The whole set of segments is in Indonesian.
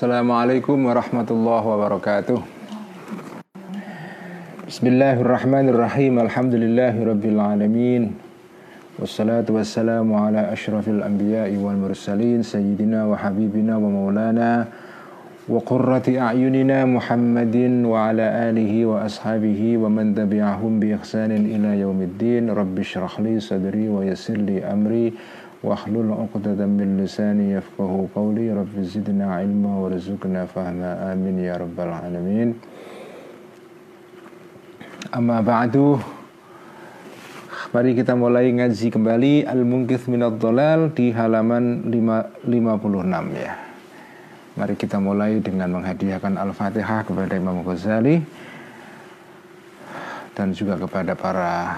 Assalamualaikum warahmatullahi wabarakatuh Bismillahirrahmanirrahim Alhamdulillahi rabbil alamin Wassalatu wassalamu ala ashrafil anbiya'i wal mursalin Sayyidina wa habibina wa maulana Wa qurrati a'yunina Muhammadin Wa ala alihi wa ashabihi Wa man tabi'ahum bi ihsanin ila yaumiddin Rabbi syrahli sadri wa yassirli amri واحلل عقدة من لساني يفقه قولي رب زدنا علما وارزقنا فهما آمين يا رب العالمين أما بعد Mari kita mulai ngaji kembali Al-Mungkith Minad Dolal di halaman 5, 56 ya. Mari kita mulai dengan menghadiahkan Al-Fatihah kepada Imam Ghazali dan juga kepada para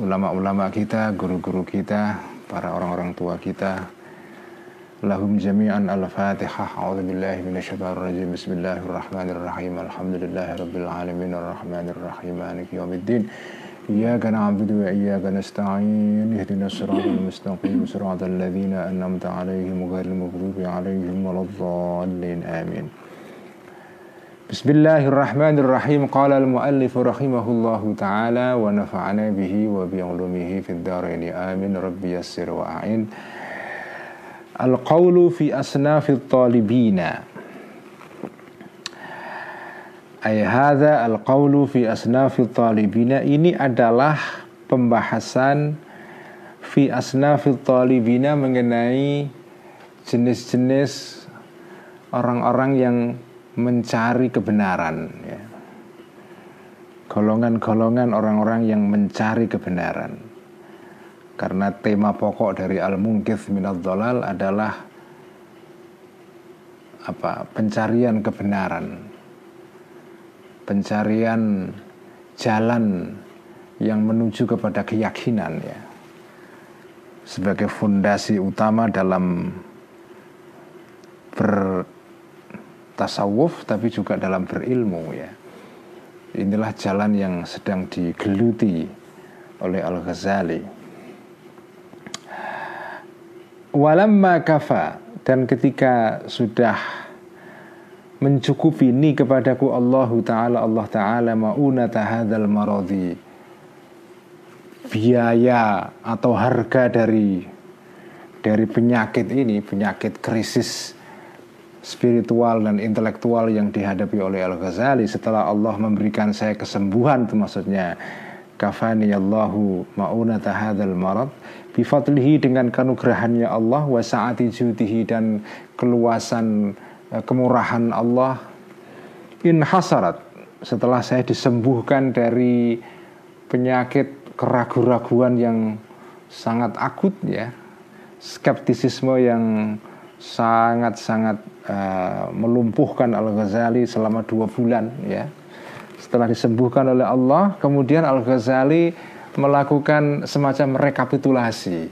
ulama-ulama kita, guru-guru kita, para orang-orang tua kita. Lahum jami'an al-fatihah. A'udzu billahi minasyaitonir rajim bismillahirrahmanirrahim alhamdulillahirabbil alamin. Arrahmanir rahim maliki yaumiddin iyyaka nasta'in. Ihdinas siratal mustaqim. Siratal ladzina an'amta 'alaihim ghairil maghdubi 'alaihim waladdallin. Amin Bismillahirrahmanirrahim. Qala al-muallif rahimahullahu ta'ala Wa nafa'ana bihi wa bi'ulumihi Fid daraini. Amin. Rabbi yassir wa a'in. Al-qawlu fi asnafil talibina Ay hadha al-qawlu fi asnafil talibina Ini adalah pembahasan Fi asnafil talibina Mengenai jenis-jenis Orang-orang yang mencari kebenaran ya. golongan-golongan orang-orang yang mencari kebenaran. Karena tema pokok dari al-mungkith minad dolal adalah apa? Pencarian kebenaran. Pencarian jalan yang menuju kepada keyakinan ya. Sebagai fondasi utama dalam ber tasawuf tapi juga dalam berilmu ya. Inilah jalan yang sedang digeluti oleh Al-Ghazali. Walamma kafa dan ketika sudah mencukupi ini kepadaku Allah Ta'ala Allah Ta'ala ma'unata hadzal maradi biaya atau harga dari dari penyakit ini penyakit krisis spiritual dan intelektual yang dihadapi oleh Al-Ghazali. Setelah Allah memberikan saya kesembuhan itu maksudnya kafani Allahu ma'unata hadzal marad bifadlihi dengan kanugrahannya Allah wa sa'ati judihi dan keluasan eh, kemurahan Allah in hasarat setelah saya disembuhkan dari penyakit keraguan-raguan yang sangat akut ya skeptisisme yang sangat-sangat uh, melumpuhkan Al-Ghazali selama dua bulan ya. Setelah disembuhkan oleh Allah, kemudian Al-Ghazali melakukan semacam rekapitulasi,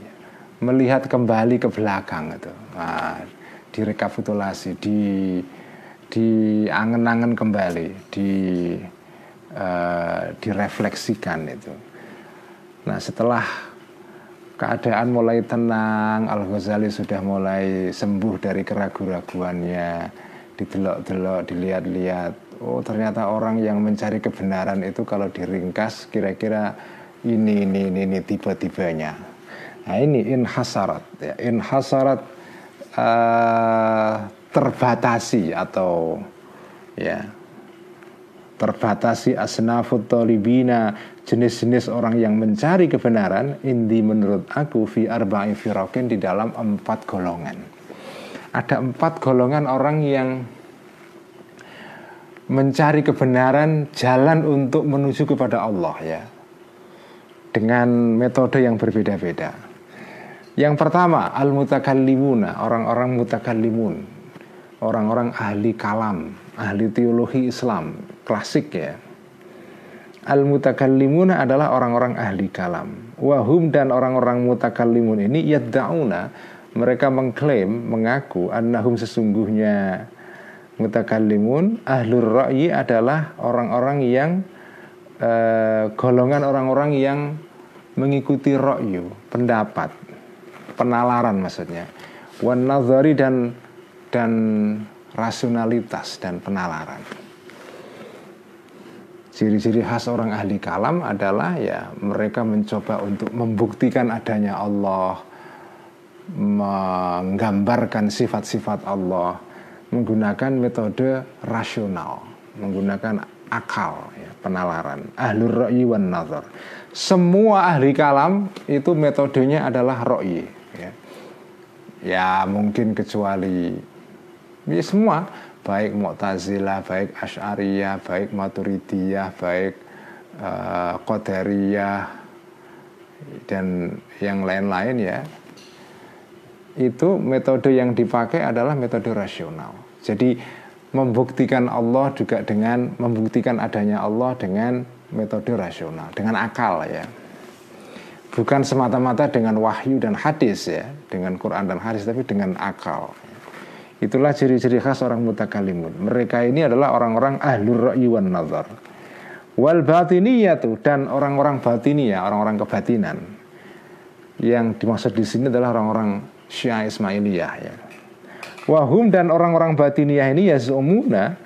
melihat kembali ke belakang itu. Nah, direkapitulasi, di di angen-angen kembali, di uh, direfleksikan itu. Nah, setelah keadaan mulai tenang Al Ghazali sudah mulai sembuh dari keraguan-raguannya didelok-delok dilihat-lihat. Oh ternyata orang yang mencari kebenaran itu kalau diringkas kira-kira ini ini ini, ini tiba-tibanya. Nah ini inhasarat ya. Inhasarat uh, terbatasi atau ya terbatasi asnafut tolibina jenis-jenis orang yang mencari kebenaran indi menurut aku fi arba'i firokin di dalam empat golongan. Ada empat golongan orang yang mencari kebenaran jalan untuk menuju kepada Allah ya. Dengan metode yang berbeda-beda. Yang pertama al mutakallimuna orang-orang mutakallimun. Orang-orang ahli kalam ahli teologi Islam klasik ya. Al mutakallimuna adalah orang-orang ahli kalam. Wahum dan orang-orang mutakallimun ini yaddauna mereka mengklaim mengaku annahum sesungguhnya mutakallimun ahlur ra'yi adalah orang-orang yang uh, golongan orang-orang yang mengikuti ra'yu, pendapat, penalaran maksudnya. Wan dan dan rasionalitas dan penalaran. Ciri-ciri khas orang ahli kalam adalah ya mereka mencoba untuk membuktikan adanya Allah, menggambarkan sifat-sifat Allah menggunakan metode rasional, menggunakan akal, ya, penalaran, ahlur ra'yi wan nazar. Semua ahli kalam itu metodenya adalah ra'yi. Ya. ya mungkin kecuali ya semua baik Mu'tazilah, baik Asy'ariyah, baik Maturidiyah, baik uh, Qadariyah dan yang lain-lain ya. Itu metode yang dipakai adalah metode rasional. Jadi membuktikan Allah juga dengan membuktikan adanya Allah dengan metode rasional, dengan akal ya. Bukan semata-mata dengan wahyu dan hadis ya, dengan Quran dan hadis tapi dengan akal. Itulah ciri-ciri khas orang mutakalimun. Mereka ini adalah orang-orang ahlur ra'yi wan nazar. Wal batiniyatu dan orang-orang batiniyah, orang-orang kebatinan. Yang dimaksud di sini adalah orang-orang Syiah Ismailiyah ya. Wahum dan orang-orang batiniyah ini ya yazumuna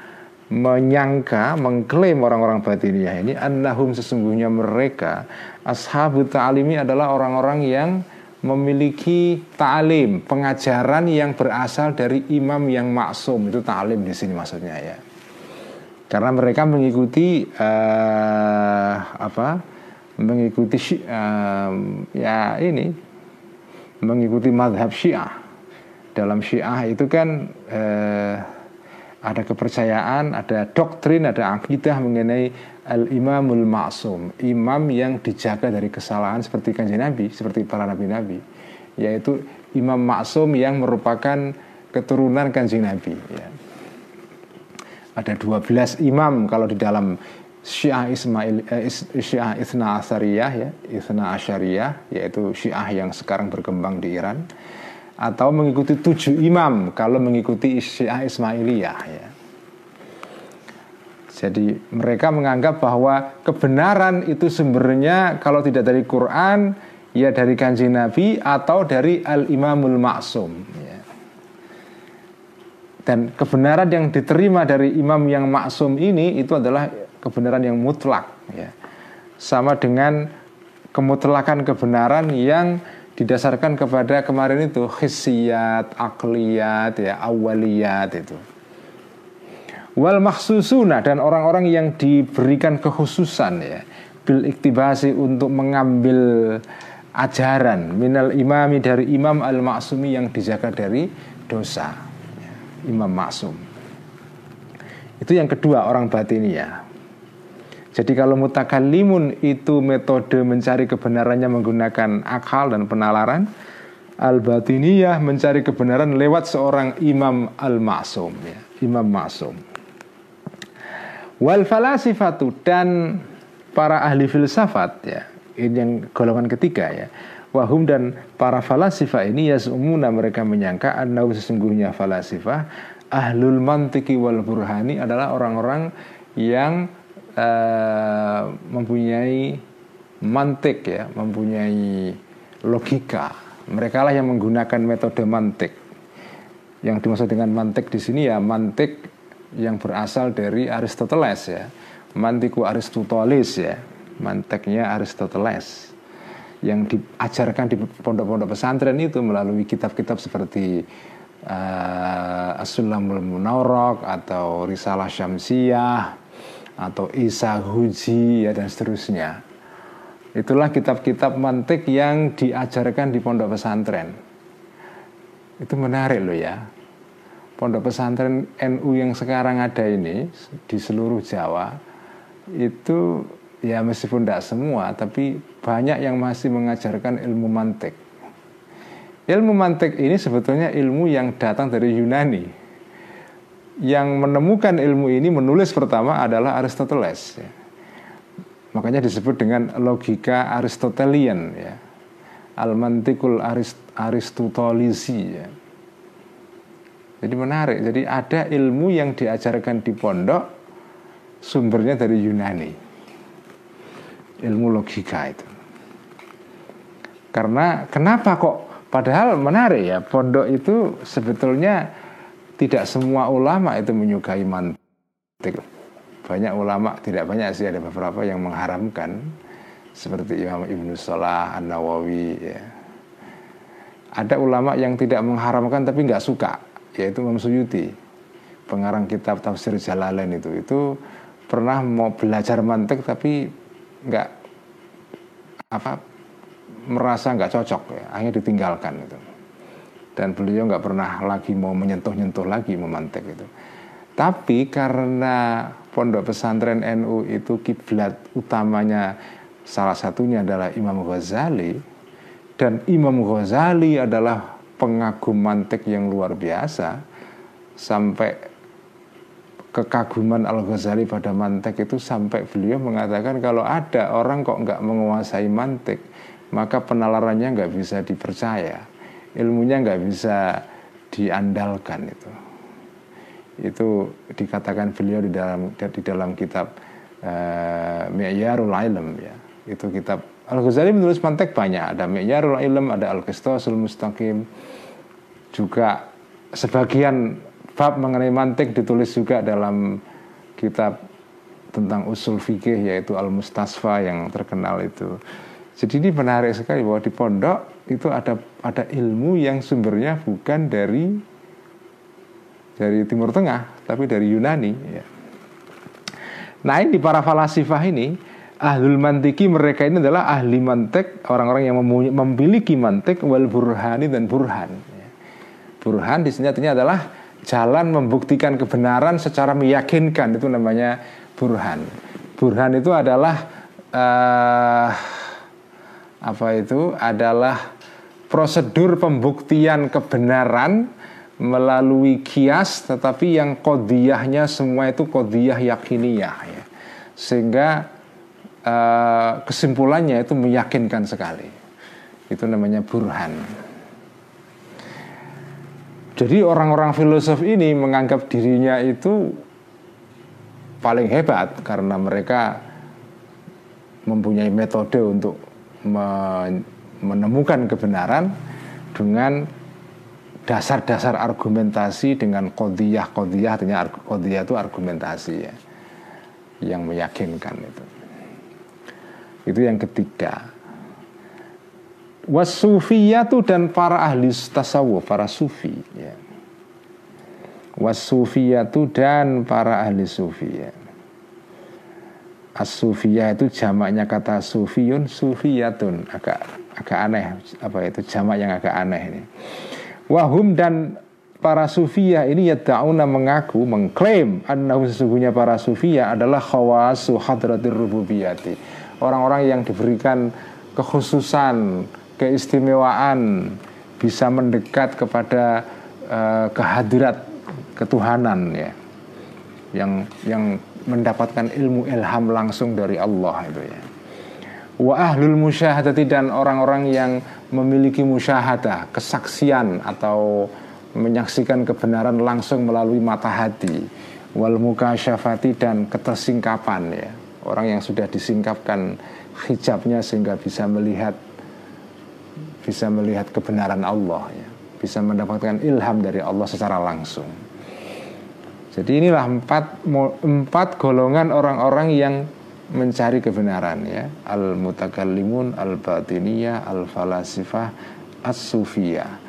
menyangka, mengklaim orang-orang batiniyah ini annahum sesungguhnya mereka ashabu ta'alimi adalah orang-orang yang memiliki ta'lim, pengajaran yang berasal dari imam yang maksum. Itu ta'lim di sini maksudnya ya. Karena mereka mengikuti uh, apa? Mengikuti uh, ya ini mengikuti madhab Syiah. Dalam Syiah itu kan uh, ada kepercayaan, ada doktrin, ada akidah mengenai al-imamul ma'sum, imam yang dijaga dari kesalahan seperti kanjeng Nabi, seperti para nabi-nabi, yaitu imam maksum yang merupakan keturunan kanjeng Nabi. Ya. Ada 12 imam kalau di dalam Syiah Ismail eh, Syiah Isna ya, Isna Asyariyah yaitu Syiah yang sekarang berkembang di Iran atau mengikuti tujuh imam kalau mengikuti Syiah Ismailiyah ya. Jadi mereka menganggap bahwa kebenaran itu sumbernya kalau tidak dari Quran ya dari kanji Nabi atau dari Al Imamul Maksum ya. Dan kebenaran yang diterima dari imam yang maksum ini itu adalah kebenaran yang mutlak ya. Sama dengan kemutlakan kebenaran yang didasarkan kepada kemarin itu khisiat, akliyat, ya, awaliyat itu. Wal maksusuna dan orang-orang yang diberikan kekhususan ya bil iktibasi untuk mengambil ajaran minal imami dari imam al maksumi yang dijaga dari dosa ya, imam maksum itu yang kedua orang batiniah jadi kalau mutakallimun itu metode mencari kebenarannya menggunakan akal dan penalaran, al-batiniyah mencari kebenaran lewat seorang imam al-ma'sum ya, imam ma'sum. Wal falasifatu dan para ahli filsafat ya, ini yang golongan ketiga ya. Wahum dan para falasifah ini ya seumuna mereka menyangka annahu sesungguhnya falasifah ahlul mantiki wal burhani adalah orang-orang yang uh, mempunyai mantik ya, mempunyai logika. Mereka lah yang menggunakan metode mantik. Yang dimaksud dengan mantik di sini ya mantik yang berasal dari Aristoteles ya. Mantiku Aristoteles ya. Manteknya Aristoteles yang diajarkan di pondok-pondok pesantren itu melalui kitab-kitab seperti uh, As-Sulamul atau Risalah Syamsiyah atau Isa Huji ya dan seterusnya. Itulah kitab-kitab mantik yang diajarkan di pondok pesantren. Itu menarik loh ya. Pondok pesantren NU yang sekarang ada ini di seluruh Jawa itu ya meskipun tidak semua tapi banyak yang masih mengajarkan ilmu mantik. Ilmu mantik ini sebetulnya ilmu yang datang dari Yunani yang menemukan ilmu ini menulis pertama adalah Aristoteles. Ya. Makanya disebut dengan logika Aristotelian ya. Al-mantikul Arist Aristotolisi ya. Jadi menarik. Jadi ada ilmu yang diajarkan di pondok sumbernya dari Yunani. Ilmu logika itu. Karena kenapa kok padahal menarik ya pondok itu sebetulnya tidak semua ulama itu menyukai mantik. Banyak ulama, tidak banyak sih ada beberapa yang mengharamkan seperti Imam Ibnu Salah, An Nawawi. Ya. Ada ulama yang tidak mengharamkan tapi nggak suka, yaitu Imam Suyuti, pengarang kitab Tafsir Jalalain itu. Itu pernah mau belajar mantik tapi nggak apa merasa nggak cocok ya, akhirnya ditinggalkan itu dan beliau nggak pernah lagi mau menyentuh-nyentuh lagi memantek itu. Tapi karena pondok pesantren NU itu kiblat utamanya salah satunya adalah Imam Ghazali dan Imam Ghazali adalah pengagum mantek yang luar biasa sampai kekaguman Al Ghazali pada mantek itu sampai beliau mengatakan kalau ada orang kok nggak menguasai mantek maka penalarannya nggak bisa dipercaya ilmunya nggak bisa diandalkan itu. Itu dikatakan beliau di dalam di dalam kitab uh, Mi'yarul Ilm ya. Itu kitab Al Ghazali menulis mantek banyak. Ada Mi'yarul Ilm ada Al Qistasul Mustaqim. Juga sebagian bab mengenai mantek ditulis juga dalam kitab tentang usul fikih yaitu Al Mustasfa yang terkenal itu. Jadi ini menarik sekali bahwa di pondok itu ada ada ilmu yang sumbernya bukan dari dari Timur Tengah, tapi dari Yunani. Ya. Nah ini para falasifah ini ahlul mantiki mereka ini adalah ahli mantek orang-orang yang memiliki mantek wal burhani dan burhan. Ya. Burhan di sini artinya adalah jalan membuktikan kebenaran secara meyakinkan itu namanya burhan. Burhan itu adalah uh, apa itu adalah prosedur pembuktian kebenaran melalui kias tetapi yang kodiyahnya semua itu kodiyah yakiniyah ya. sehingga uh, kesimpulannya itu meyakinkan sekali itu namanya burhan jadi orang-orang filosof ini menganggap dirinya itu paling hebat karena mereka mempunyai metode untuk menemukan kebenaran dengan dasar-dasar argumentasi dengan kodiyah kodiyah artinya kodiyah itu argumentasi ya yang meyakinkan itu. Itu yang ketiga. Wasufiyatu dan para ahli tasawuf para sufi ya. Wasufiyatu dan para ahli sufi ya. As-sufiyah itu jamaknya kata sufiyun sufiyatun agak agak aneh apa itu jamak yang agak aneh ini. Wahum dan para sufiyah ini ya tauna mengaku mengklaim annahu sesungguhnya para sufiyah adalah khawasu hadratir rububiyati. Orang-orang yang diberikan kekhususan, keistimewaan bisa mendekat kepada uh, kehadirat ketuhanan ya. Yang yang mendapatkan ilmu ilham langsung dari Allah itu ya. Wa ahlul musyahadati dan orang-orang yang memiliki musyahadah, kesaksian atau menyaksikan kebenaran langsung melalui mata hati. Wal mukasyafati dan ketersingkapan ya. Orang yang sudah disingkapkan hijabnya sehingga bisa melihat bisa melihat kebenaran Allah ya. Bisa mendapatkan ilham dari Allah secara langsung. Jadi inilah empat empat golongan orang-orang yang mencari kebenaran ya. Al mutakallimun al batiniyah al falasifah as sufiyah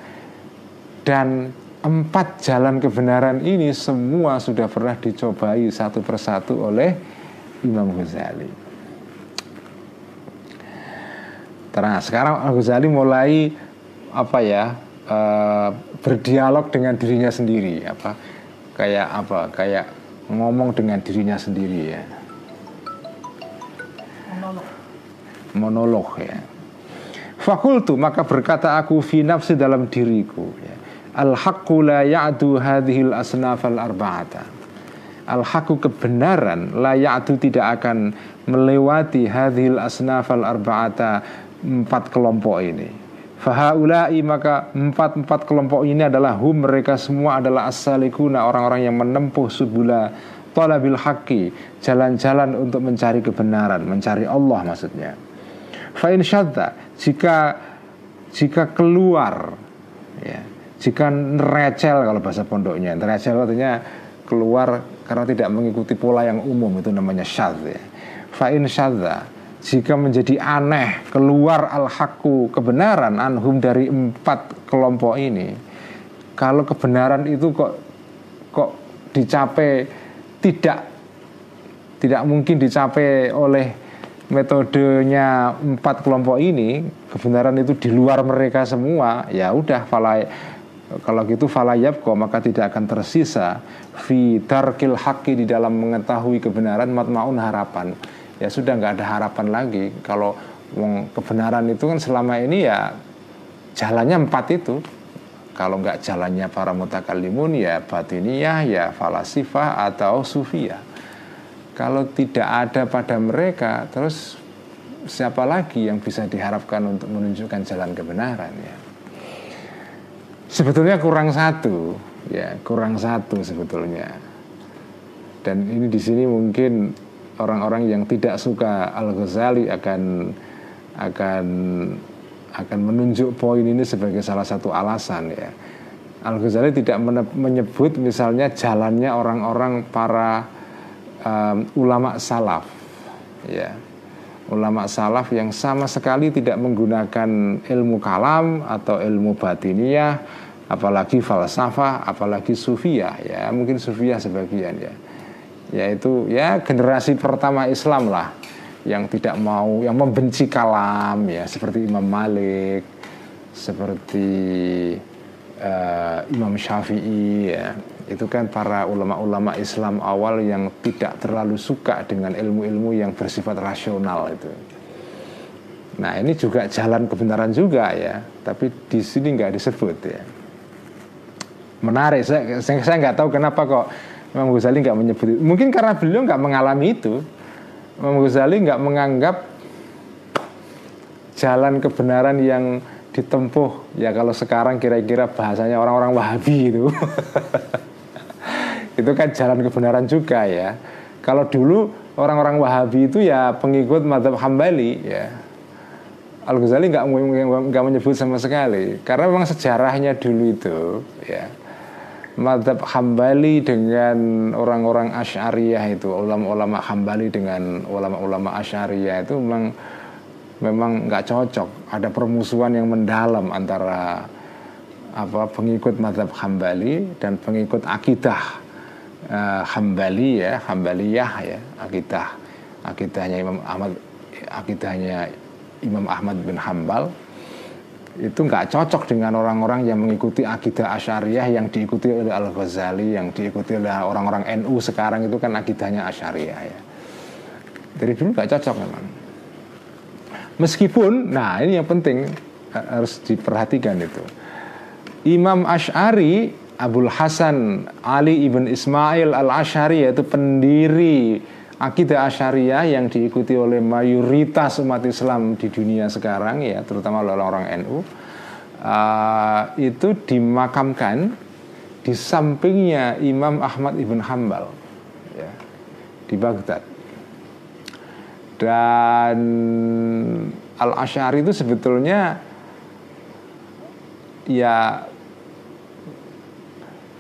dan empat jalan kebenaran ini semua sudah pernah dicobai satu persatu oleh Imam Ghazali. Terus sekarang Al Ghazali mulai apa ya uh, berdialog dengan dirinya sendiri apa? Kayak apa? Kayak ngomong dengan dirinya sendiri ya monolog. Ya. Fakultu maka berkata aku fi nafsi dalam diriku ya. al haqqu la ya'du hadhil asnaf al arba'ata. Al haqqu kebenaran la ya'du tidak akan melewati hadhil asnaf al arba'ata empat kelompok ini. Fahaulai maka empat-empat kelompok ini adalah hum mereka semua adalah asalikuna orang-orang yang menempuh subula talabil haqqi jalan-jalan untuk mencari kebenaran mencari Allah maksudnya fa in jika jika keluar ya jika nerecel kalau bahasa pondoknya nerecel artinya keluar karena tidak mengikuti pola yang umum itu namanya syadz ya. Fa'in syadza jika menjadi aneh keluar al haqqu kebenaran anhum dari empat kelompok ini kalau kebenaran itu kok kok dicapai tidak tidak mungkin dicapai oleh metodenya empat kelompok ini. Kebenaran itu di luar mereka semua. Ya udah falai kalau gitu falayab kok maka tidak akan tersisa. Fi haki di dalam mengetahui kebenaran matmaun harapan. Ya sudah nggak ada harapan lagi. Kalau kebenaran itu kan selama ini ya jalannya empat itu kalau nggak jalannya para mutakalimun ya batiniyah ya falasifah atau sufia kalau tidak ada pada mereka terus siapa lagi yang bisa diharapkan untuk menunjukkan jalan kebenaran ya? Sebetulnya kurang satu ya kurang satu sebetulnya. Dan ini di sini mungkin orang-orang yang tidak suka Al Ghazali akan akan akan menunjuk poin ini sebagai salah satu alasan ya. Al Ghazali tidak menyebut misalnya jalannya orang-orang para um, ulama salaf ya. Ulama salaf yang sama sekali tidak menggunakan ilmu kalam atau ilmu batiniah apalagi falsafah apalagi sufia ya. Mungkin sufia sebagian ya. Yaitu ya generasi pertama Islam lah yang tidak mau yang membenci kalam ya seperti Imam Malik seperti uh, Imam Syafi'i ya itu kan para ulama-ulama Islam awal yang tidak terlalu suka dengan ilmu-ilmu yang bersifat rasional itu. Nah ini juga jalan kebenaran juga ya, tapi di sini nggak disebut ya. Menarik, saya saya, nggak tahu kenapa kok Imam Ghazali nggak menyebut. Mungkin karena beliau nggak mengalami itu. Imam Ghazali nggak menganggap jalan kebenaran yang ditempuh ya kalau sekarang kira-kira bahasanya orang-orang Wahabi itu itu kan jalan kebenaran juga ya. Kalau dulu orang-orang Wahabi itu ya pengikut madhab Hambali ya. Al Ghazali nggak nggak menyebut sama sekali karena memang sejarahnya dulu itu ya madhab Hambali dengan orang-orang Asy'ariyah itu ulama-ulama Hambali dengan ulama-ulama Asy'ariyah itu memang memang nggak cocok. Ada permusuhan yang mendalam antara apa pengikut madhab Hambali dan pengikut akidah uh, Hambali ya, Hambaliyah ya, akidah. Akidahnya Imam Ahmad akidahnya Imam Ahmad bin Hambal itu nggak cocok dengan orang-orang yang mengikuti akidah Asyariah yang diikuti oleh Al Ghazali, yang diikuti oleh orang-orang NU sekarang itu kan akidahnya Asyariah ya. Dari dulu nggak cocok memang. Meskipun, nah ini yang penting harus diperhatikan itu. Imam Ash'ari Abdul Hasan Ali ibn Ismail al Ashari yaitu pendiri akidah Asyariah yang diikuti oleh mayoritas umat Islam di dunia sekarang ya terutama oleh orang NU uh, itu dimakamkan di sampingnya Imam Ahmad ibn Hambal ya, di Baghdad. Dan Al Ashari itu sebetulnya ya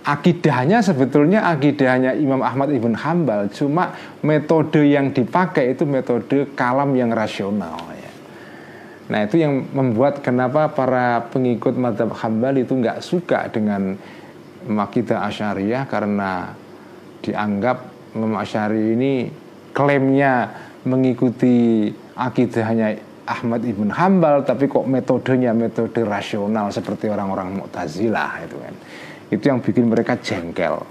akidahnya sebetulnya akidahnya Imam Ahmad ibn Hambal cuma metode yang dipakai itu metode kalam yang rasional ya. Nah itu yang membuat kenapa para pengikut madhab Hambal itu nggak suka dengan makidah Asyariah karena dianggap Imam Asyari ini klaimnya mengikuti akidahnya Ahmad ibn Hambal tapi kok metodenya metode rasional seperti orang-orang Mu'tazilah itu kan itu yang bikin mereka jengkel.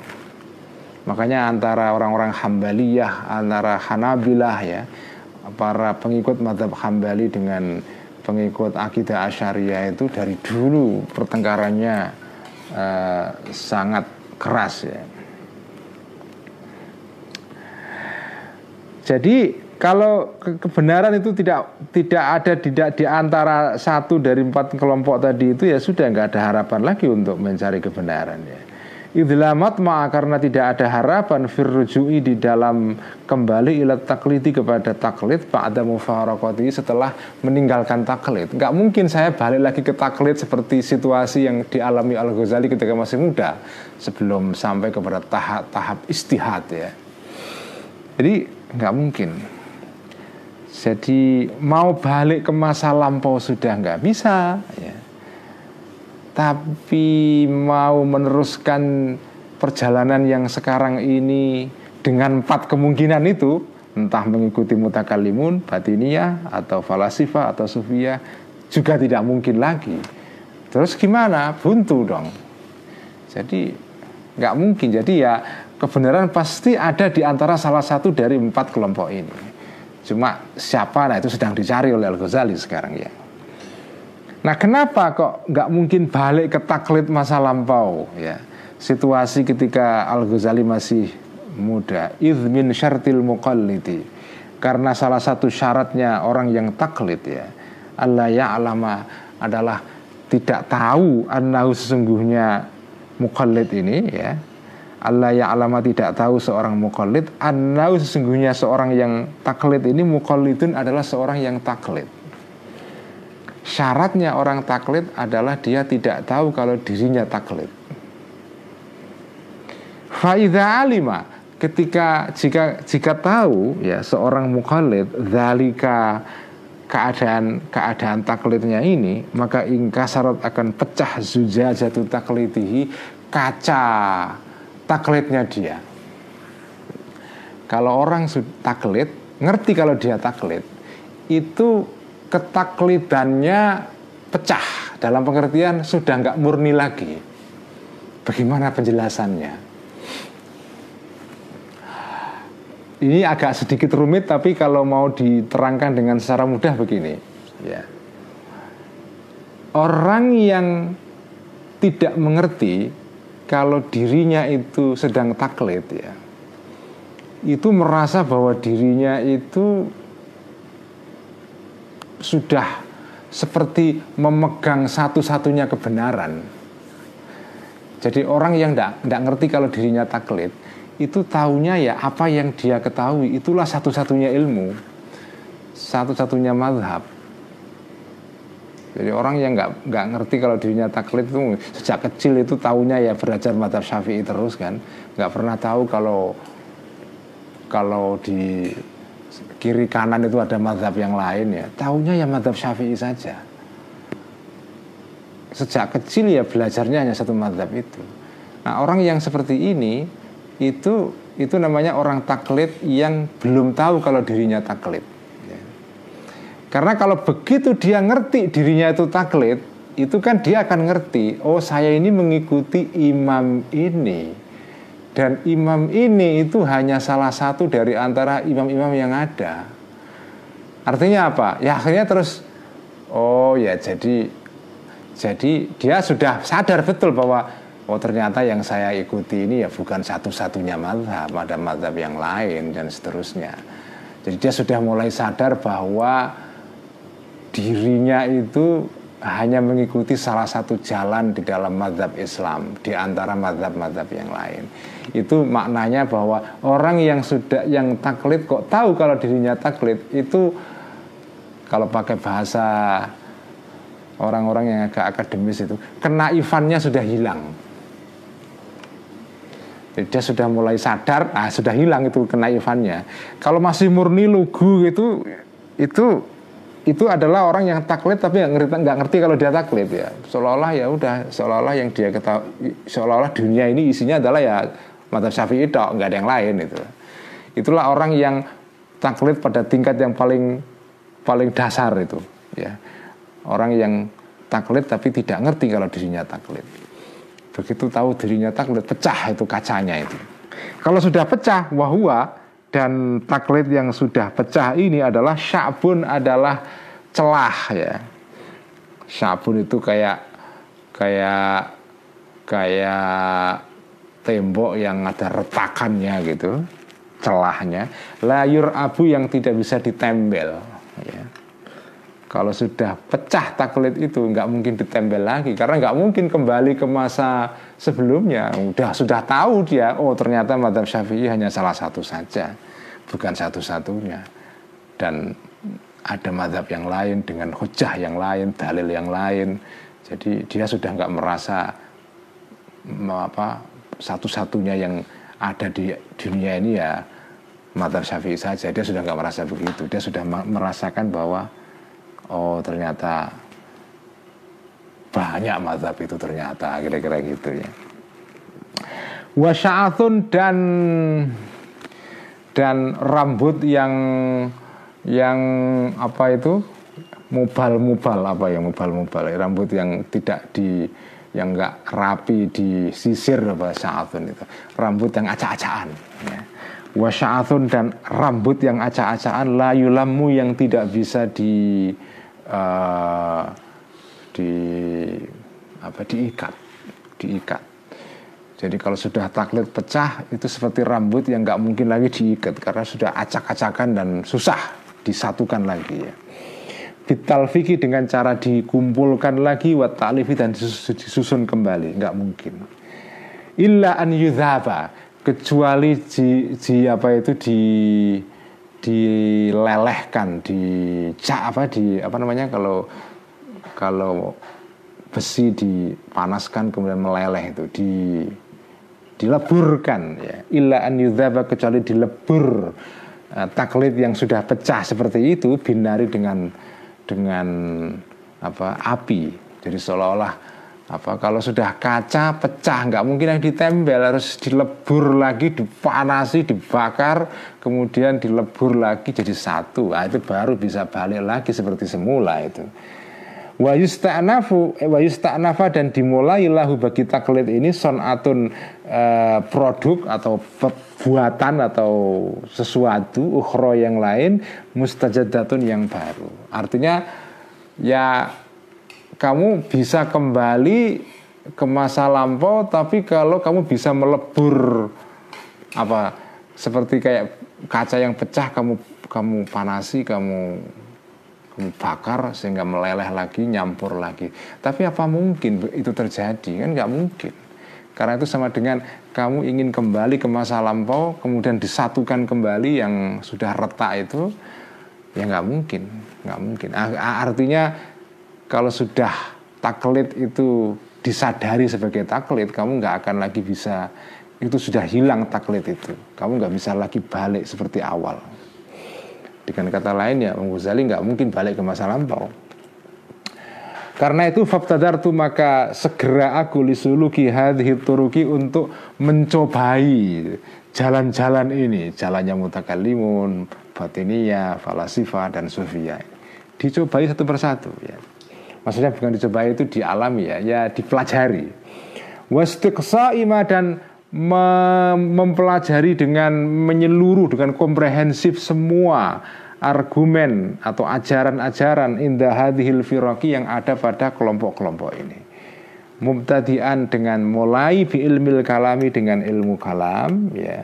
Makanya antara orang-orang Hambaliyah antara Hanabilah ya para pengikut madhab Hambali dengan pengikut akidah Asyariah itu dari dulu pertengkarannya uh, sangat keras ya. Jadi kalau kebenaran itu tidak tidak ada tidak di antara satu dari empat kelompok tadi itu ya sudah nggak ada harapan lagi untuk mencari kebenaran ya. Idlamat ma karena tidak ada harapan firrujui di dalam kembali ila taklidi kepada taklid pada mufarakati setelah meninggalkan taklid. Nggak mungkin saya balik lagi ke taklid seperti situasi yang dialami Al Ghazali ketika masih muda sebelum sampai kepada tahap tahap istihad ya. Jadi nggak mungkin jadi mau balik ke masa lampau sudah nggak bisa ya tapi mau meneruskan perjalanan yang sekarang ini dengan empat kemungkinan itu entah mengikuti mutakalimun, batiniyah atau falasifa atau sufia juga tidak mungkin lagi. Terus gimana? Buntu dong. Jadi nggak mungkin. Jadi ya kebenaran pasti ada di antara salah satu dari empat kelompok ini. Cuma siapa? Nah itu sedang dicari oleh Al Ghazali sekarang ya. Nah kenapa kok nggak mungkin balik ke taklid masa lampau ya situasi ketika Al Ghazali masih muda izmin syartil muqallidi karena salah satu syaratnya orang yang taklid ya Allah ya alama adalah tidak tahu annahu sesungguhnya muqallid ini ya Allah ya alama tidak tahu seorang muqallid annahu sesungguhnya seorang yang taklid ini muqallidun adalah seorang yang taklid. Syaratnya orang taklid adalah dia tidak tahu kalau dirinya taklid. Faida alima ketika jika jika tahu ya seorang mukhalid zalika keadaan keadaan taklidnya ini maka ingkasarat akan pecah jatuh taklidihi kaca taklidnya dia. Kalau orang taklid ngerti kalau dia taklid itu ketaklidannya pecah dalam pengertian sudah nggak murni lagi. Bagaimana penjelasannya? Ini agak sedikit rumit tapi kalau mau diterangkan dengan secara mudah begini, ya. Orang yang tidak mengerti kalau dirinya itu sedang taklid ya. Itu merasa bahwa dirinya itu sudah seperti memegang satu-satunya kebenaran. Jadi orang yang tidak ngerti kalau dirinya taklid itu tahunya ya apa yang dia ketahui itulah satu-satunya ilmu, satu-satunya madhab. Jadi orang yang nggak nggak ngerti kalau dirinya taklid itu sejak kecil itu tahunya ya belajar madhab syafi'i terus kan, nggak pernah tahu kalau kalau di kiri kanan itu ada madhab yang lain ya. Tahunya ya madhab syafi'i saja. Sejak kecil ya belajarnya hanya satu madhab itu. Nah orang yang seperti ini itu itu namanya orang taklid yang belum tahu kalau dirinya taklid. Karena kalau begitu dia ngerti dirinya itu taklid itu kan dia akan ngerti oh saya ini mengikuti imam ini dan imam ini itu hanya salah satu dari antara imam-imam yang ada. Artinya apa? Ya akhirnya terus oh ya jadi jadi dia sudah sadar betul bahwa oh ternyata yang saya ikuti ini ya bukan satu-satunya madhab, ada madhab yang lain dan seterusnya. Jadi dia sudah mulai sadar bahwa dirinya itu hanya mengikuti salah satu jalan di dalam madhab Islam di antara madhab-madhab yang lain. Itu maknanya bahwa orang yang sudah yang taklid kok tahu kalau dirinya taklid itu kalau pakai bahasa orang-orang yang agak akademis itu kenaifannya sudah hilang. Dia sudah mulai sadar ah sudah hilang itu kenaifannya kalau masih murni lugu itu itu itu adalah orang yang taklid tapi nggak ngerti ngerti kalau dia taklid ya. Seolah-olah ya udah seolah-olah yang dia ketahui seolah-olah dunia ini isinya adalah ya mata syafi'i itu nggak ada yang lain itu itulah orang yang taklid pada tingkat yang paling paling dasar itu ya. Orang yang taklid tapi tidak ngerti kalau dirinya taklid. Begitu tahu dirinya taklid pecah itu kacanya itu. Kalau sudah pecah wahwa dan taklid yang sudah pecah ini adalah syabun adalah celah ya syabun itu kayak kayak kayak tembok yang ada retakannya gitu celahnya layur abu yang tidak bisa ditembel ya. Kalau sudah pecah taklid itu nggak mungkin ditempel lagi. Karena nggak mungkin kembali ke masa sebelumnya. Udah sudah tahu dia oh ternyata madhab syafi'i hanya salah satu saja bukan satu-satunya. Dan ada madhab yang lain dengan hujah yang lain dalil yang lain. Jadi dia sudah nggak merasa apa satu-satunya yang ada di dunia ini ya madhab syafi'i saja. Dia sudah nggak merasa begitu. Dia sudah merasakan bahwa oh ternyata banyak mazhab itu ternyata kira-kira gitu ya. Wasya'atun dan dan rambut yang yang apa itu? Mubal mubal apa ya mubal mubal rambut yang tidak di yang enggak rapi di sisir sya'atun itu. Rambut yang acak-acakan ya. Wasya'atun dan rambut yang acak-acakan la yulamu yang tidak bisa di uh, di apa diikat diikat jadi kalau sudah taklid pecah itu seperti rambut yang nggak mungkin lagi diikat karena sudah acak-acakan dan susah disatukan lagi ya. Bitalfiki dengan cara dikumpulkan lagi wat ta'lifi dan disusun kembali nggak mungkin. Illa an yudhaba kecuali di, di apa itu di dilelehkan di apa di apa namanya kalau kalau besi dipanaskan kemudian meleleh itu di dileburkan ya. Illa an yudzaba kecuali dilebur uh, taklid yang sudah pecah seperti itu binari dengan dengan apa api. Jadi seolah-olah apa kalau sudah kaca pecah nggak mungkin yang ditempel harus dilebur lagi dipanasi dibakar kemudian dilebur lagi jadi satu. Nah, itu baru bisa balik lagi seperti semula itu. Wa yusta'nafu eh, wa dan dimulailah bagi taklid ini sonatun eh, produk atau buatan atau sesuatu ukhro yang lain mustajadatun yang baru. Artinya ya kamu bisa kembali ke masa lampau tapi kalau kamu bisa melebur apa seperti kayak kaca yang pecah kamu kamu panasi kamu kamu bakar sehingga meleleh lagi nyampur lagi. Tapi apa mungkin itu terjadi? Kan nggak mungkin. Karena itu sama dengan kamu ingin kembali ke masa lampau kemudian disatukan kembali yang sudah retak itu ya nggak mungkin nggak mungkin. Artinya kalau sudah taklid itu disadari sebagai taklid kamu nggak akan lagi bisa itu sudah hilang taklid itu. Kamu nggak bisa lagi balik seperti awal. Dengan kata lain ya Ghazali nggak mungkin balik ke masa lampau. Karena itu tu maka segera aku lisuluki hadhi turuki untuk mencobai jalan-jalan ini. Jalannya mutakalimun batiniya falasifah dan sufia dicobai satu persatu ya maksudnya bukan dicoba itu dialami ya ya dipelajari. Ima dan mempelajari dengan menyeluruh dengan komprehensif semua argumen atau ajaran-ajaran indah hadhil firaki yang ada pada kelompok-kelompok ini. Mubtadian dengan mulai bi ilmil kalami dengan ilmu kalam ya.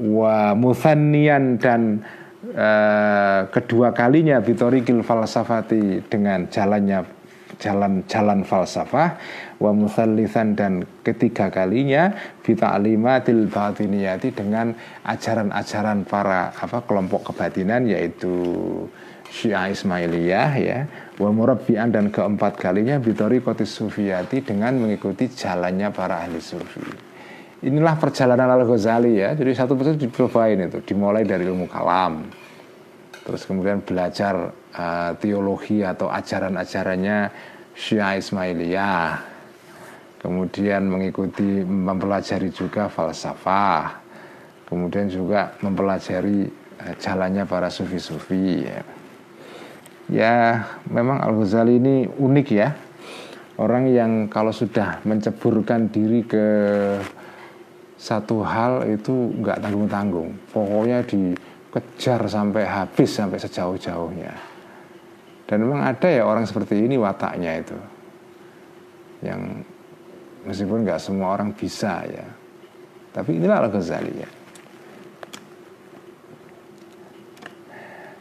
Wa musannian dan uh, kedua kalinya bitorikil falsafati dengan jalannya jalan-jalan falsafah wa musallisan dan ketiga kalinya bita'limatil batiniyati dengan ajaran-ajaran para apa kelompok kebatinan yaitu Syiah Ismailiyah ya. Wa murabbian dan keempat kalinya bitori kotis sufiyati dengan mengikuti jalannya para ahli sufi inilah perjalanan Al Ghazali ya. Jadi satu persatu dicobain itu, dimulai dari ilmu kalam, terus kemudian belajar uh, teologi atau ajaran-ajarannya Syiah Ismailiyah, kemudian mengikuti mempelajari juga falsafah, kemudian juga mempelajari uh, jalannya para sufi-sufi. Ya. ya, memang Al Ghazali ini unik ya. Orang yang kalau sudah menceburkan diri ke satu hal itu nggak tanggung-tanggung. Pokoknya dikejar sampai habis sampai sejauh-jauhnya. Dan memang ada ya orang seperti ini wataknya itu. Yang meskipun nggak semua orang bisa ya. Tapi inilah Al-Ghazali ya.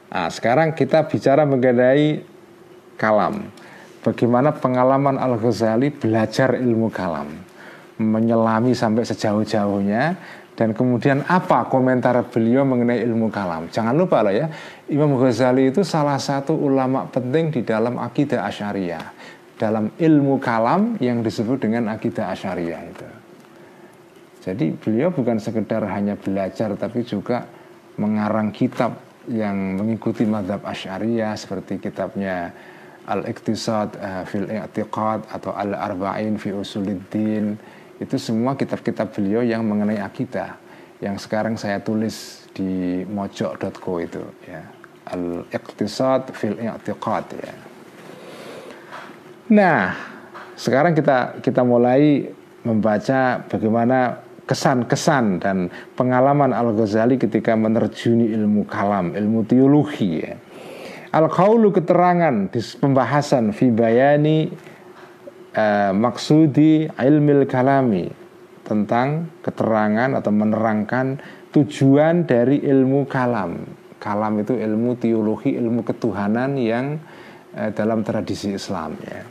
Nah, sekarang kita bicara mengenai kalam. Bagaimana pengalaman Al-Ghazali belajar ilmu kalam, menyelami sampai sejauh-jauhnya dan kemudian apa komentar beliau mengenai ilmu kalam. Jangan lupa lah ya, Imam Ghazali itu salah satu ulama penting di dalam akidah Asyariah. Dalam ilmu kalam yang disebut dengan akidah Asyariah itu. Jadi beliau bukan sekedar hanya belajar tapi juga mengarang kitab yang mengikuti madhab Asyariah seperti kitabnya Al-Iqtisad uh, fil I'tiqad atau Al-Arba'in fi Usuluddin itu semua kitab-kitab beliau yang mengenai akidah yang sekarang saya tulis di mojok.co itu ya. Al-Iqtisad fil I'tiqad ya. Nah, sekarang kita kita mulai membaca bagaimana kesan-kesan dan pengalaman Al-Ghazali ketika menerjuni ilmu kalam, ilmu teologi ya. Al-Qaulu keterangan di pembahasan fi bayani uh, maksudi ilmil kalami tentang keterangan atau menerangkan tujuan dari ilmu kalam. Kalam itu ilmu teologi, ilmu ketuhanan yang uh, dalam tradisi Islam ya.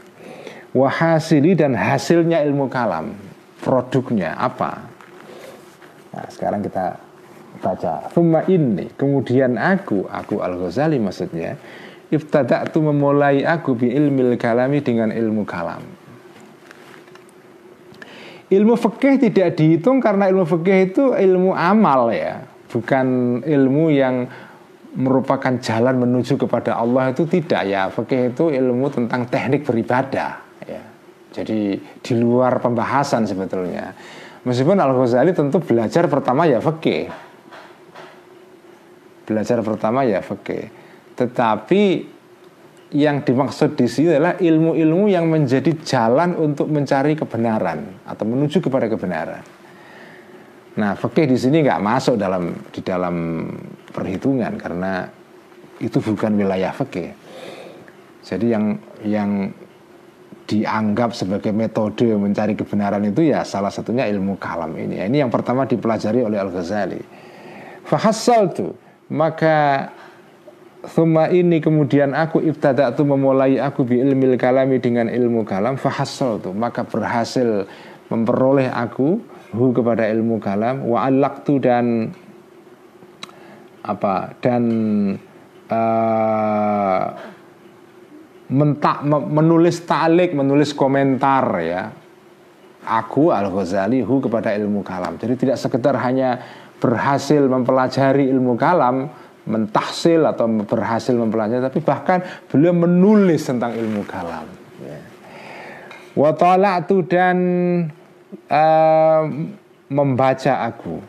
Wahasili dan hasilnya ilmu kalam, produknya apa? Nah, sekarang kita baca Thumma ini kemudian aku aku Al Ghazali maksudnya tu memulai aku bi ilmil kalami dengan ilmu kalam ilmu fikih tidak dihitung karena ilmu fikih itu ilmu amal ya. Bukan ilmu yang merupakan jalan menuju kepada Allah itu tidak ya. Fikih itu ilmu tentang teknik beribadah ya. Jadi di luar pembahasan sebetulnya. Meskipun Al Ghazali tentu belajar pertama ya fikih. Belajar pertama ya fikih. Tetapi yang dimaksud di sini adalah ilmu-ilmu yang menjadi jalan untuk mencari kebenaran atau menuju kepada kebenaran. Nah, fikih di sini nggak masuk dalam di dalam perhitungan karena itu bukan wilayah fikih. Jadi yang yang dianggap sebagai metode mencari kebenaran itu ya salah satunya ilmu kalam ini. Ini yang pertama dipelajari oleh Al Ghazali. Fahassal tuh maka Thumma ini kemudian aku ibtada'tu memulai aku bi ilmil kalami dengan ilmu kalam. Fahasal tu maka berhasil memperoleh aku hu kepada ilmu kalam. Wa alaqtu dan apa dan uh, mentak menulis talik menulis komentar ya. Aku al Ghazali hu kepada ilmu kalam. Jadi tidak sekedar hanya berhasil mempelajari ilmu kalam, mentahsil atau berhasil mempelajari, tapi bahkan beliau menulis tentang ilmu kalam. Ya. tu dan uh, membaca aku,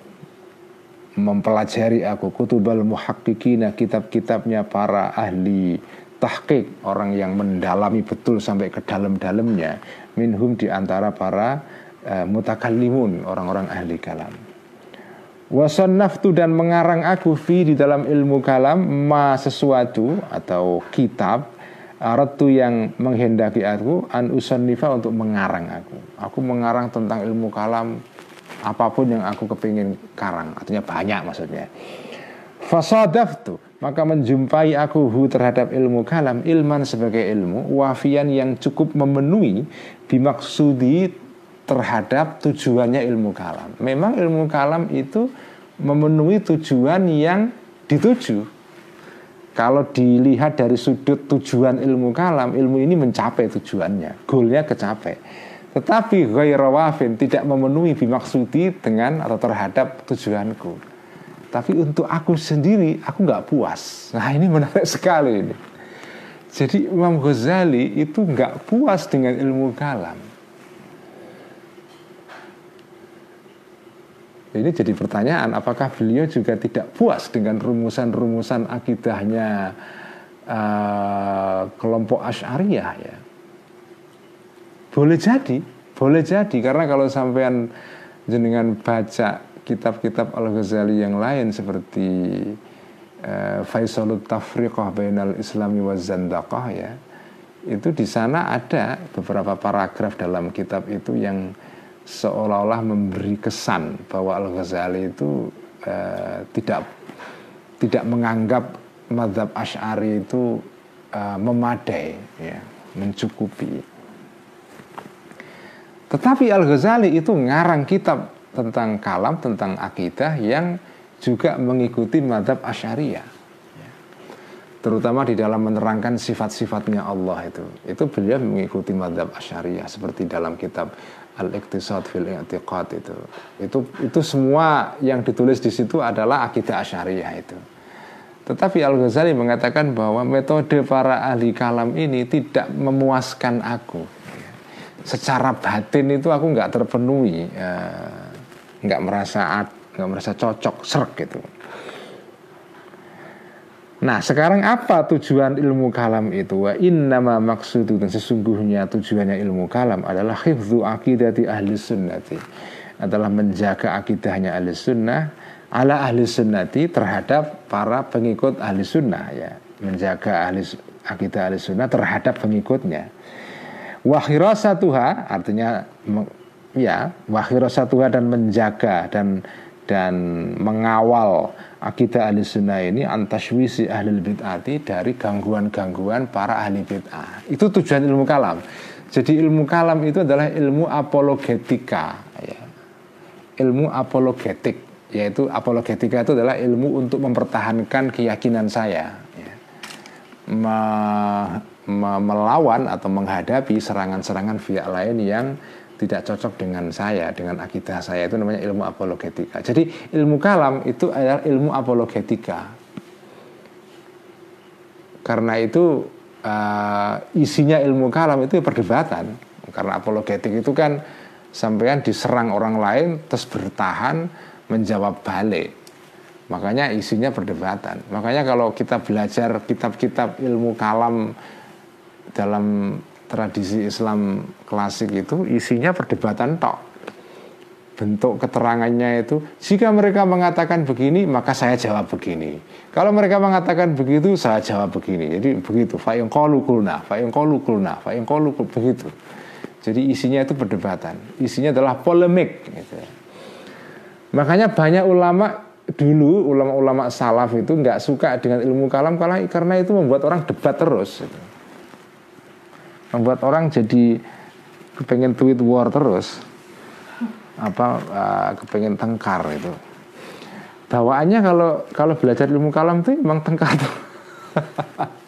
mempelajari aku kutubal muhakkikina kitab-kitabnya para ahli tahqiq orang yang mendalami betul sampai ke dalam-dalamnya minhum di antara para uh, mutakallimun orang-orang ahli kalam Wasannaftu dan mengarang aku fi di dalam ilmu kalam ma sesuatu atau kitab Aratu yang menghendaki aku an usannifa untuk mengarang aku. Aku mengarang tentang ilmu kalam apa pun yang aku kepingin karang, artinya banyak maksudnya. Fasadaftu maka menjumpai aku hu terhadap ilmu kalam ilman sebagai ilmu wafian yang cukup memenuhi bimaksudi terhadap tujuannya ilmu kalam. Memang ilmu kalam itu memenuhi tujuan yang dituju. Kalau dilihat dari sudut tujuan ilmu kalam, ilmu ini mencapai tujuannya, goalnya kecapai. Tetapi ghairawafin tidak memenuhi bimaksudi dengan atau terhadap tujuanku. Tapi untuk aku sendiri, aku nggak puas. Nah ini menarik sekali ini. Jadi Imam Ghazali itu nggak puas dengan ilmu kalam Ini jadi pertanyaan, apakah beliau juga tidak puas dengan rumusan-rumusan akidahnya uh, kelompok Asy'ariyah ya? Boleh jadi, boleh jadi karena kalau sampean jenengan baca kitab-kitab Al-Ghazali yang lain seperti uh, Faisalut Tafriqah Bainal Islami wa Zandaqah ya. Itu di sana ada beberapa paragraf dalam kitab itu yang seolah-olah memberi kesan bahwa Al Ghazali itu uh, tidak tidak menganggap madhab Ash'ari itu uh, memadai, ya, mencukupi. Tetapi Al Ghazali itu ngarang kitab tentang kalam, tentang akidah yang juga mengikuti madhab Asyariyah. Ya. Terutama di dalam menerangkan sifat-sifatnya Allah itu. Itu beliau mengikuti madhab Asyariyah seperti dalam kitab Al-Iqtisad fil I'tiqad itu. Itu itu semua yang ditulis di situ adalah akidah Asyariyah itu. Tetapi Al-Ghazali mengatakan bahwa metode para ahli kalam ini tidak memuaskan aku. Secara batin itu aku nggak terpenuhi, eh, nggak merasa nggak merasa cocok, serk gitu. Nah sekarang apa tujuan ilmu kalam itu? Wa innama maksudu dan sesungguhnya tujuannya ilmu kalam adalah hifzu akidati ahli sunnati. Adalah menjaga akidahnya ahli sunnah ala ahli sunnati terhadap para pengikut ahli sunnah ya. Menjaga ahli akidah ahli sunnah terhadap pengikutnya. Wahirasatuha artinya ya wahirasatuha dan menjaga dan dan mengawal akidah ahli sunnah ini antashwisi ahli bid'ati dari gangguan-gangguan para ahli bid'ah itu tujuan ilmu kalam jadi ilmu kalam itu adalah ilmu apologetika ya. ilmu apologetik yaitu apologetika itu adalah ilmu untuk mempertahankan keyakinan saya ya. me, me, melawan atau menghadapi serangan-serangan pihak lain yang tidak cocok dengan saya dengan akidah saya itu namanya ilmu apologetika jadi ilmu kalam itu adalah ilmu apologetika karena itu uh, isinya ilmu kalam itu perdebatan karena apologetik itu kan sampean diserang orang lain terus bertahan menjawab balik. Makanya isinya perdebatan. Makanya kalau kita belajar kitab-kitab ilmu kalam dalam tradisi Islam klasik itu isinya perdebatan tok. Bentuk keterangannya itu jika mereka mengatakan begini maka saya jawab begini. Kalau mereka mengatakan begitu saya jawab begini. Jadi begitu. Fa kulna, fa yang kulna, fa yang begitu. Jadi isinya itu perdebatan. Isinya adalah polemik gitu. Makanya banyak ulama dulu ulama-ulama salaf itu nggak suka dengan ilmu kalam karena itu membuat orang debat terus. Membuat orang jadi kepengen tweet war terus. Apa uh, kepengen tengkar itu. Bawaannya kalau kalau belajar ilmu kalam itu memang tengkar tuh.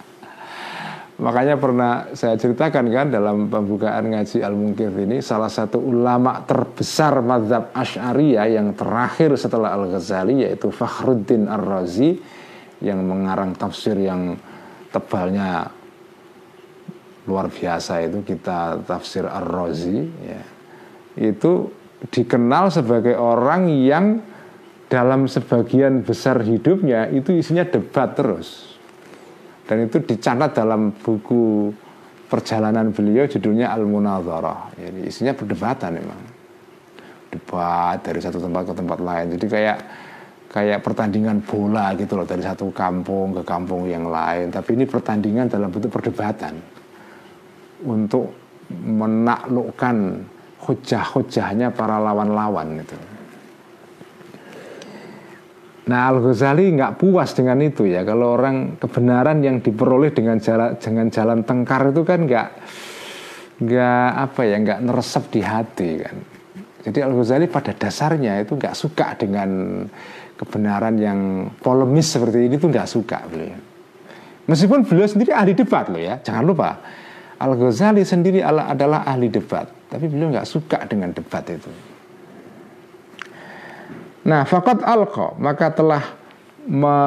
Makanya pernah saya ceritakan kan dalam pembukaan ngaji Al-Munkir ini salah satu ulama terbesar madhab Ash'ariyah yang terakhir setelah Al-Ghazali yaitu Fakhruddin Ar-Razi yang mengarang tafsir yang tebalnya luar biasa itu kita tafsir Ar-Razi ya. Itu dikenal sebagai orang yang dalam sebagian besar hidupnya itu isinya debat terus. Dan itu dicatat dalam buku perjalanan beliau judulnya Al Munadharah jadi isinya perdebatan memang. Debat dari satu tempat ke tempat lain. Jadi kayak kayak pertandingan bola gitu loh dari satu kampung ke kampung yang lain. Tapi ini pertandingan dalam bentuk perdebatan untuk menaklukkan hujah-hujahnya para lawan-lawan itu. Nah Al Ghazali nggak puas dengan itu ya. Kalau orang kebenaran yang diperoleh dengan jalan dengan jalan tengkar itu kan nggak nggak apa ya nggak neresep di hati kan. Jadi Al Ghazali pada dasarnya itu nggak suka dengan kebenaran yang polemis seperti ini tuh nggak suka beliau. Meskipun beliau sendiri ahli debat loh ya, jangan lupa Al Ghazali sendiri adalah ahli debat, tapi beliau nggak suka dengan debat itu. Nah, fakat alqa maka telah me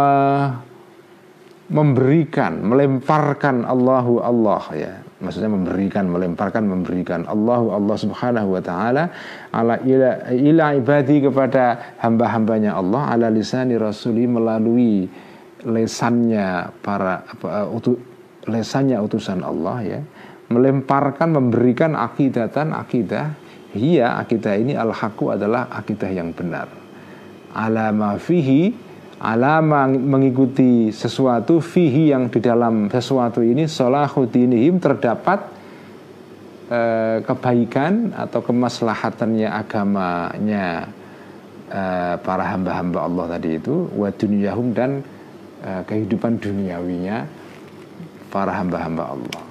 memberikan, melemparkan Allahu Allah ya. Maksudnya memberikan, melemparkan, memberikan Allahu Allah Subhanahu wa taala ala ila, ila ibadi kepada hamba-hambanya Allah ala lisani rasuli melalui lesannya para apa, utu, lesannya utusan Allah ya melemparkan memberikan akidatan akidah iya akidah ini al haqu adalah akidah yang benar alama fihi alama mengikuti sesuatu fihi yang di dalam sesuatu ini solahudinihim terdapat eh, kebaikan atau kemaslahatannya agamanya eh, para hamba-hamba Allah tadi itu wa dunyahum dan uh, kehidupan duniawinya para hamba-hamba Allah.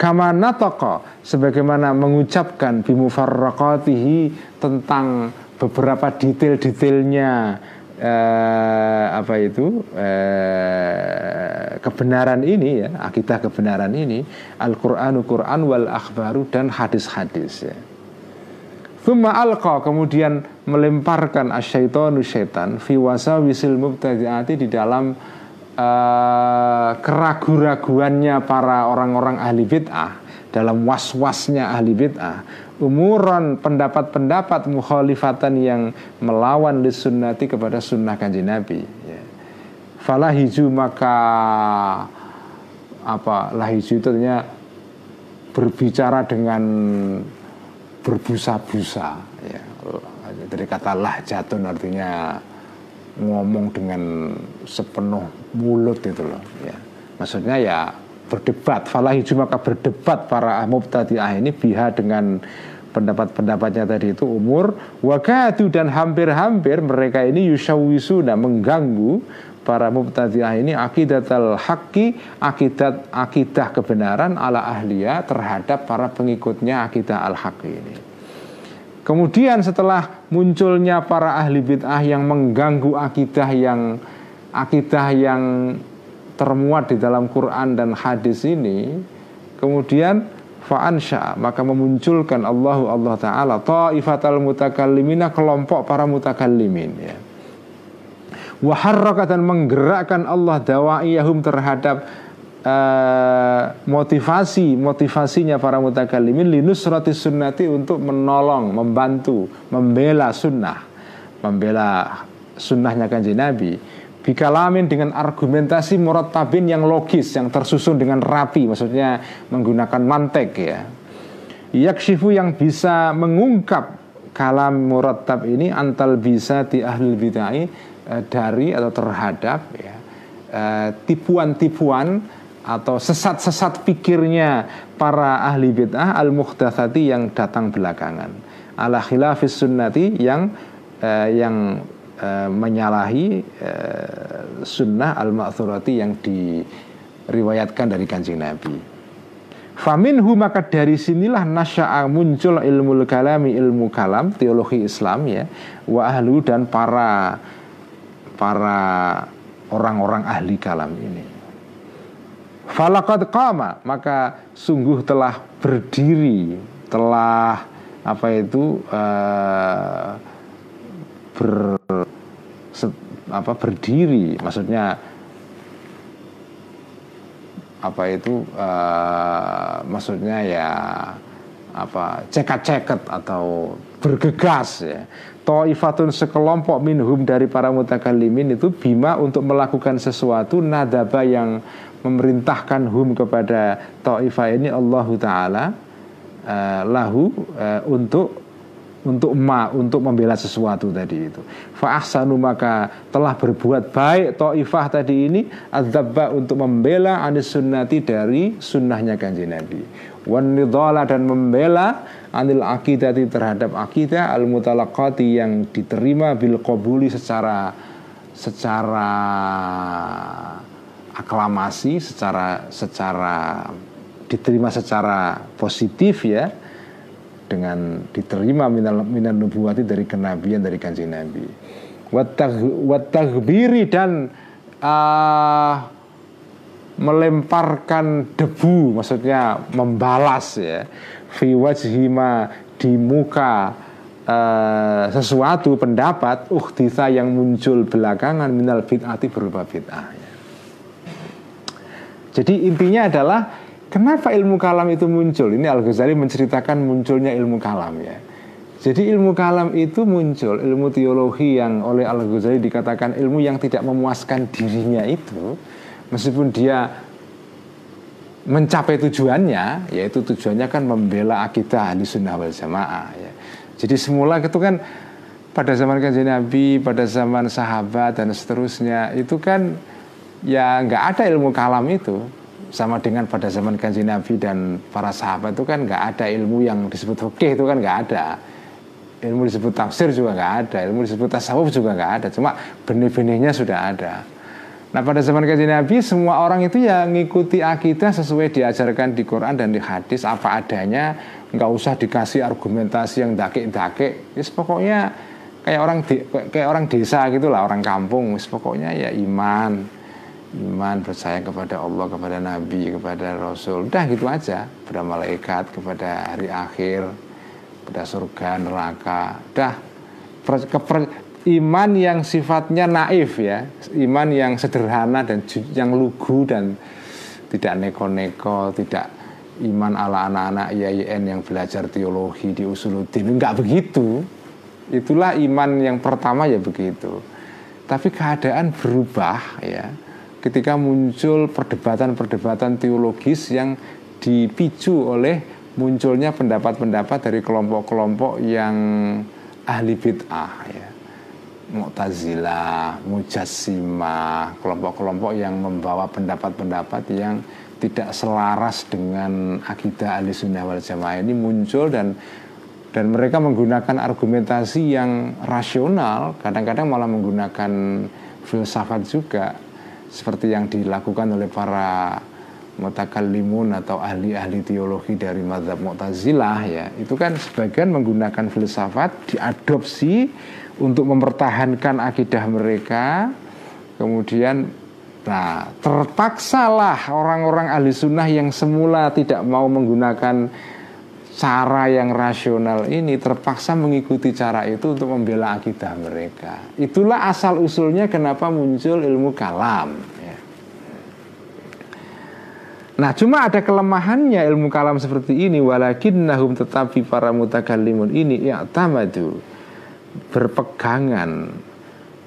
Kama natoko sebagaimana mengucapkan bimufarraqatihi tentang beberapa detail-detailnya eh, apa itu eh, kebenaran ini ya akidah kebenaran ini Al-Qur'anu Qur'an wal akhbaru dan hadis-hadis ya. Thumma alqa kemudian melemparkan asyaitonu syaitan fi wasawisil mubtadi'ati di dalam uh, keragu-raguannya para orang-orang ahli bid'ah dalam was-wasnya ahli bid'ah umuran pendapat-pendapat mukhalifatan yang melawan sunnati kepada sunnah kanji Nabi ya. falahiju maka apa lahiju itu artinya berbicara dengan berbusa-busa ya dari kata lahjatun artinya ngomong dengan sepenuh mulut itu loh ya. Maksudnya ya berdebat falahiju maka berdebat para mubtadi'ah ini biha dengan pendapat-pendapatnya tadi itu umur. Wakatu dan hampir-hampir mereka ini yushawisuna mengganggu para mubtadi'ah ini akidat al haqqi akidat akidah kebenaran ala ahliya terhadap para pengikutnya akidah al haqqi ini. Kemudian setelah munculnya para ahli bid'ah yang mengganggu akidah yang akidah yang termuat di dalam Quran dan hadis ini, kemudian fa'ansha maka memunculkan Allahu Allah taala taifatal mutakallimina kelompok para mutakallimin ya. Waharraka dan menggerakkan Allah dawaiyahum terhadap uh, motivasi motivasinya para mutakallimin linusrati sunnati untuk menolong membantu membela sunnah membela sunnahnya kanji Nabi bikalamin dengan argumentasi tabin yang logis yang tersusun dengan rapi maksudnya menggunakan mantek ya. Yakshifu yang bisa mengungkap kalam tab ini antal bisa di ahli bid'ah Eh, dari atau terhadap ya, eh, tipuan-tipuan atau sesat-sesat pikirnya para ahli bid'ah al muhdatsati yang datang belakangan. Ala khilafis sunnati yang eh, yang eh, menyalahi eh, sunnah al ma'thurati yang diriwayatkan dari kanjeng Nabi. Faminhu maka dari sinilah nasya'a muncul ilmu kalami ilmu kalam teologi Islam ya wa ahlu dan para para orang-orang ahli kalam ini. Falakad kama maka sungguh telah berdiri, telah apa itu uh, ber set, apa berdiri, maksudnya apa itu uh, maksudnya ya apa cekat-ceket atau bergegas ya. Ta'ifatun sekelompok minhum dari para mutakallimin itu bima untuk melakukan sesuatu nadaba yang memerintahkan hum kepada ta'ifah ini Allah Ta'ala uh, lahu uh, untuk untuk ma untuk membela sesuatu tadi itu. Fa'ahsanu maka telah berbuat baik ta'ifah tadi ini adzabba untuk membela anis sunnati dari sunnahnya kanji Nabi. Wan dan membela anil akidati terhadap akidah al mutalaqati yang diterima bil qabuli secara secara aklamasi secara secara diterima secara positif ya dengan diterima minal minal nubuwati dari kenabian dari kanjeng Nabi. Watagbiri dan uh, melemparkan debu maksudnya membalas ya fi wajhima di muka uh, sesuatu pendapat uhditha yang muncul belakangan minal bid'ati berupa bid'ah ya. Jadi intinya adalah kenapa ilmu kalam itu muncul? Ini Al Ghazali menceritakan munculnya ilmu kalam ya. Jadi ilmu kalam itu muncul ilmu teologi yang oleh Al Ghazali dikatakan ilmu yang tidak memuaskan dirinya itu, meskipun dia mencapai tujuannya yaitu tujuannya kan membela akidah ahli sunnah wal jamaah ya. jadi semula itu kan pada zaman kanjeng Nabi pada zaman sahabat dan seterusnya itu kan ya nggak ada ilmu kalam itu sama dengan pada zaman kanjeng Nabi dan para sahabat itu kan nggak ada ilmu yang disebut fikih itu kan nggak ada. Ilmu disebut tafsir juga nggak ada ilmu disebut tasawuf juga nggak ada cuma benih-benihnya sudah ada. Nah pada zaman kajian Nabi semua orang itu ya ngikuti akidah sesuai diajarkan di Quran dan di hadis apa adanya nggak usah dikasih argumentasi yang dake-dake yes, pokoknya kayak orang di, kayak orang desa gitulah orang kampung. Pokoknya ya iman iman percaya kepada Allah kepada Nabi kepada Rasul. Udah gitu aja. Kepada malaikat kepada hari akhir kepada surga neraka. Udah. Iman yang sifatnya naif ya. Iman yang sederhana dan yang lugu dan tidak neko-neko tidak iman ala anak-anak IAIN yang belajar teologi di usuluddin enggak begitu. Itulah iman yang pertama ya begitu. Tapi keadaan berubah ya ketika muncul perdebatan-perdebatan teologis yang dipicu oleh munculnya pendapat-pendapat dari kelompok-kelompok yang ahli bid'ah ya. Mu'tazilah, Mujassimah, kelompok-kelompok yang membawa pendapat-pendapat yang tidak selaras dengan akidah ahli sunnah wal jamaah ini muncul dan dan mereka menggunakan argumentasi yang rasional, kadang-kadang malah menggunakan filsafat juga seperti yang dilakukan oleh para mutakallimun atau ahli-ahli teologi dari mazhab Mu'tazilah ya. Itu kan sebagian menggunakan filsafat diadopsi untuk mempertahankan akidah mereka. Kemudian nah terpaksalah orang-orang ahli sunnah yang semula tidak mau menggunakan cara yang rasional ini terpaksa mengikuti cara itu untuk membela akidah mereka itulah asal usulnya kenapa muncul ilmu kalam ya. Nah cuma ada kelemahannya ilmu kalam seperti ini Walakin nahum tetapi para mutakallimun ini Ya tamadu berpegangan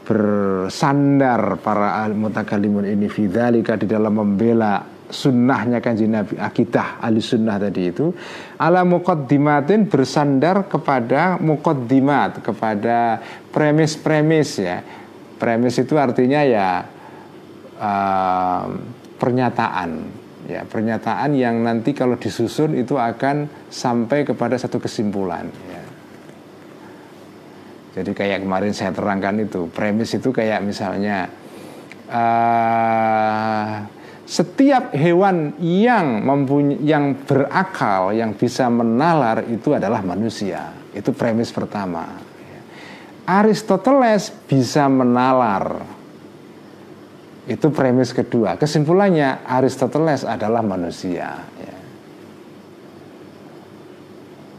bersandar para mutakalimun ini fidzalika di dalam membela sunnahnya kanji Nabi akidah ahli sunnah tadi itu ala muqaddimatin bersandar kepada muqaddimat kepada premis-premis ya. Premis itu artinya ya uh, pernyataan. Ya pernyataan yang nanti kalau disusun itu akan sampai kepada satu kesimpulan ya. Jadi kayak kemarin saya terangkan itu premis itu kayak misalnya uh, setiap hewan yang mempunyai yang berakal yang bisa menalar itu adalah manusia. Itu premis pertama. Aristoteles bisa menalar. Itu premis kedua. Kesimpulannya Aristoteles adalah manusia. Ya.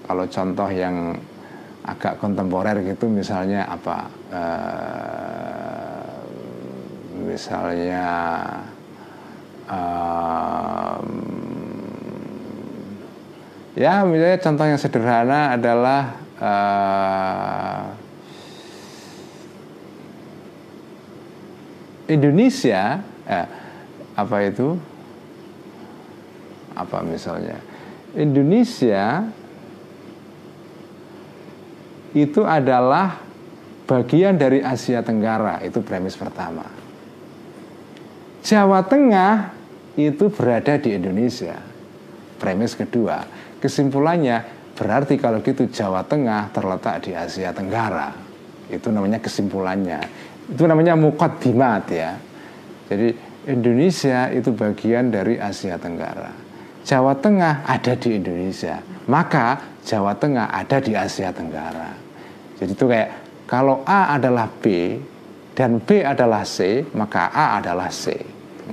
Kalau contoh yang agak kontemporer gitu misalnya apa uh, misalnya um, ya misalnya contoh yang sederhana adalah uh, Indonesia eh, apa itu? Apa misalnya? Indonesia itu adalah bagian dari Asia Tenggara itu premis pertama. Jawa Tengah itu berada di Indonesia. Premis kedua kesimpulannya berarti kalau gitu Jawa Tengah terletak di Asia Tenggara. Itu namanya kesimpulannya. Itu namanya mukadimat ya. Jadi Indonesia itu bagian dari Asia Tenggara. Jawa Tengah ada di Indonesia maka Jawa Tengah ada di Asia Tenggara. Jadi itu kayak kalau A adalah B dan B adalah C, maka A adalah C.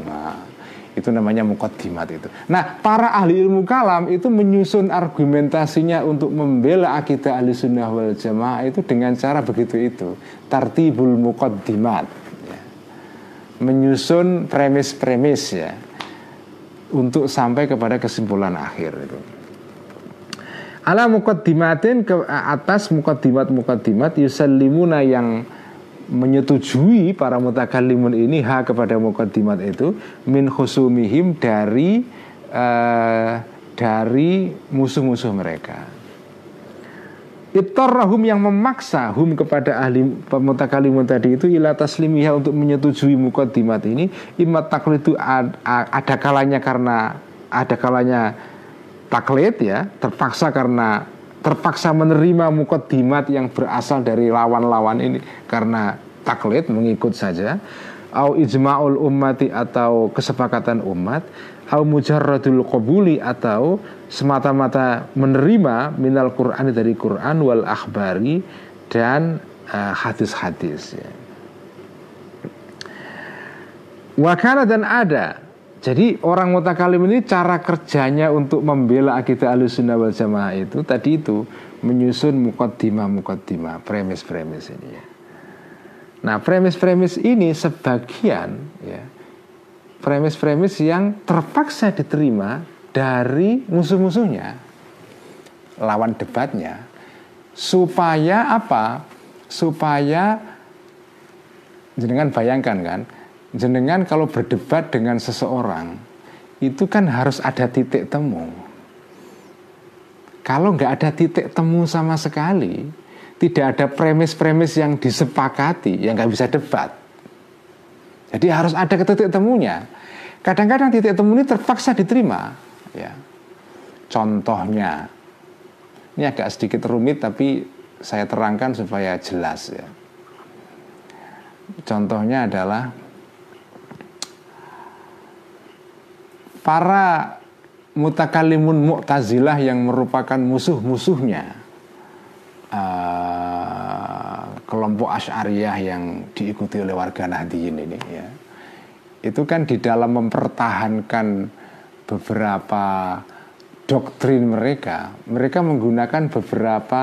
Nah, itu namanya mukaddimat itu. Nah, para ahli ilmu kalam itu menyusun argumentasinya untuk membela akidah ahli sunnah wal jamaah itu dengan cara begitu itu. Tartibul mukaddimat. Ya. Menyusun premis-premis ya. Untuk sampai kepada kesimpulan akhir itu ala mukaddimatin ke atas mukaddimat mukaddimat yusallimuna yang menyetujui para mutakallimun ini ha kepada mukaddimat itu min khusumihim dari uh, dari musuh-musuh mereka. Ittarrahum yang memaksa hum kepada ahli pemutakalimun tadi itu ila taslimiha untuk menyetujui mukaddimat ini imat taklidu ada kalanya karena ada kalanya taklid ya terpaksa karena terpaksa menerima mukadimat yang berasal dari lawan-lawan ini karena taklid mengikut saja au ijma'ul ummati atau kesepakatan umat au mujarradul qabuli atau semata-mata menerima minal Qur'an dari Quran wal akhbari dan uh, hadis-hadis ya. Wakana dan ada jadi orang mutakalim ini cara kerjanya untuk membela akidah alusunnah wal jamaah itu tadi itu menyusun mukaddimah mukaddimah premis-premis ini ya. Nah premis-premis ini sebagian ya premis-premis yang terpaksa diterima dari musuh-musuhnya lawan debatnya supaya apa? Supaya jenengan bayangkan kan jenengan kalau berdebat dengan seseorang itu kan harus ada titik temu. Kalau nggak ada titik temu sama sekali, tidak ada premis-premis yang disepakati, yang nggak bisa debat. Jadi harus ada titik temunya. Kadang-kadang titik temu ini terpaksa diterima. Ya. Contohnya, ini agak sedikit rumit tapi saya terangkan supaya jelas ya. Contohnya adalah para mutakalimun mu'tazilah yang merupakan musuh-musuhnya uh, kelompok Asy'ariyah yang diikuti oleh warga Nahdliyin ini ya. Itu kan di dalam mempertahankan beberapa doktrin mereka, mereka menggunakan beberapa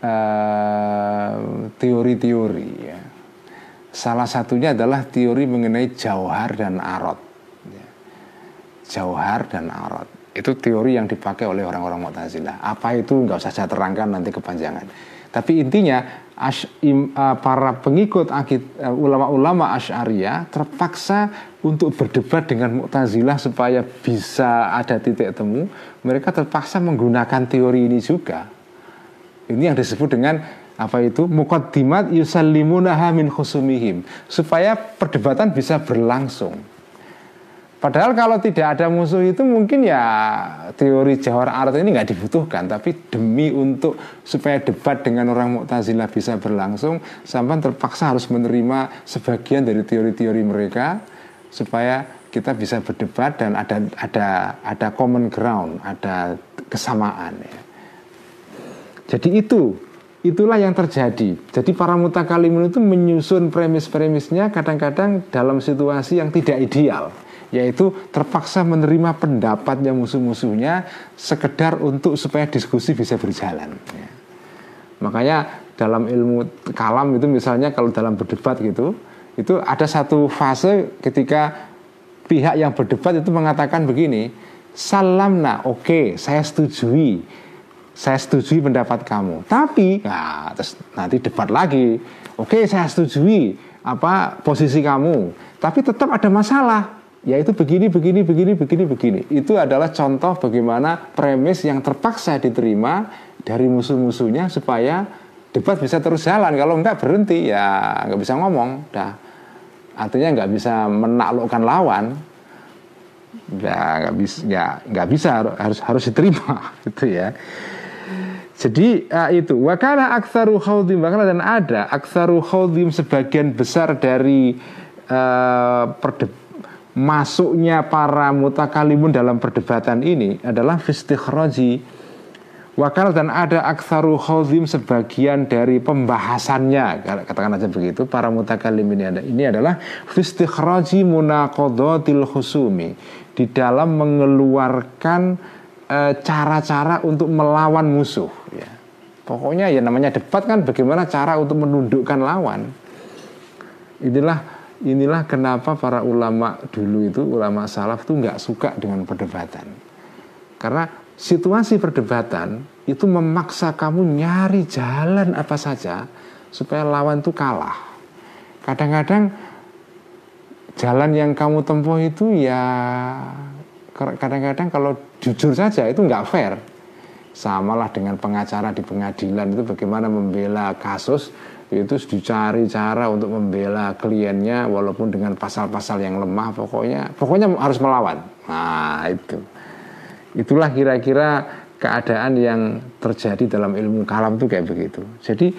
uh, teori-teori ya. Salah satunya adalah teori mengenai jauhar dan arot jauhar dan arad. Itu teori yang dipakai oleh orang-orang Mu'tazilah. Apa itu nggak usah saya terangkan nanti kepanjangan. Tapi intinya ash, im, uh, para pengikut uh, ulama-ulama Asy'ariyah terpaksa untuk berdebat dengan Mu'tazilah supaya bisa ada titik temu. Mereka terpaksa menggunakan teori ini juga. Ini yang disebut dengan apa itu mukaddimat yusallimunaha min khusumihim supaya perdebatan bisa berlangsung Padahal kalau tidak ada musuh itu mungkin ya teori jawar art ini nggak dibutuhkan, tapi demi untuk supaya debat dengan orang Mu'tazilah bisa berlangsung, sampai terpaksa harus menerima sebagian dari teori-teori mereka supaya kita bisa berdebat dan ada ada ada common ground, ada kesamaan ya. Jadi itu itulah yang terjadi. Jadi para mutakalimun itu menyusun premis-premisnya kadang-kadang dalam situasi yang tidak ideal yaitu terpaksa menerima pendapatnya musuh-musuhnya sekedar untuk supaya diskusi bisa berjalan. Ya. Makanya dalam ilmu kalam itu misalnya kalau dalam berdebat gitu, itu ada satu fase ketika pihak yang berdebat itu mengatakan begini, salamna, oke, okay, saya setujui, saya setujui pendapat kamu. Tapi, nah, terus nanti debat lagi, oke, okay, saya setujui apa posisi kamu, tapi tetap ada masalah yaitu begini, begini, begini, begini, begini. Itu adalah contoh bagaimana premis yang terpaksa diterima dari musuh-musuhnya supaya debat bisa terus jalan. Kalau enggak berhenti ya nggak bisa ngomong. Dah. Artinya nggak bisa menaklukkan lawan. Ya nggak bisa, ya nggak bisa harus harus diterima itu ya. Jadi uh, itu wakana aksaru khawdim bahkan dan ada aksaru khawdim sebagian besar dari uh, perdebatan masuknya para mutakalimun dalam perdebatan ini adalah fistikhroji. Wakal dan ada aksaru khawzim sebagian dari pembahasannya. Katakan aja begitu para mutakalim ini ada ini adalah fistikhroji munakodotil khusumi. Di dalam mengeluarkan e, cara-cara untuk melawan musuh ya. pokoknya ya namanya debat kan bagaimana cara untuk menundukkan lawan. Inilah inilah kenapa para ulama dulu itu ulama salaf tuh nggak suka dengan perdebatan. Karena situasi perdebatan itu memaksa kamu nyari jalan apa saja supaya lawan tuh kalah. Kadang-kadang jalan yang kamu tempuh itu ya kadang-kadang kalau jujur saja itu nggak fair. Samalah dengan pengacara di pengadilan itu bagaimana membela kasus itu dicari cara untuk membela kliennya walaupun dengan pasal-pasal yang lemah pokoknya pokoknya harus melawan nah itu itulah kira-kira keadaan yang terjadi dalam ilmu kalam itu kayak begitu. Jadi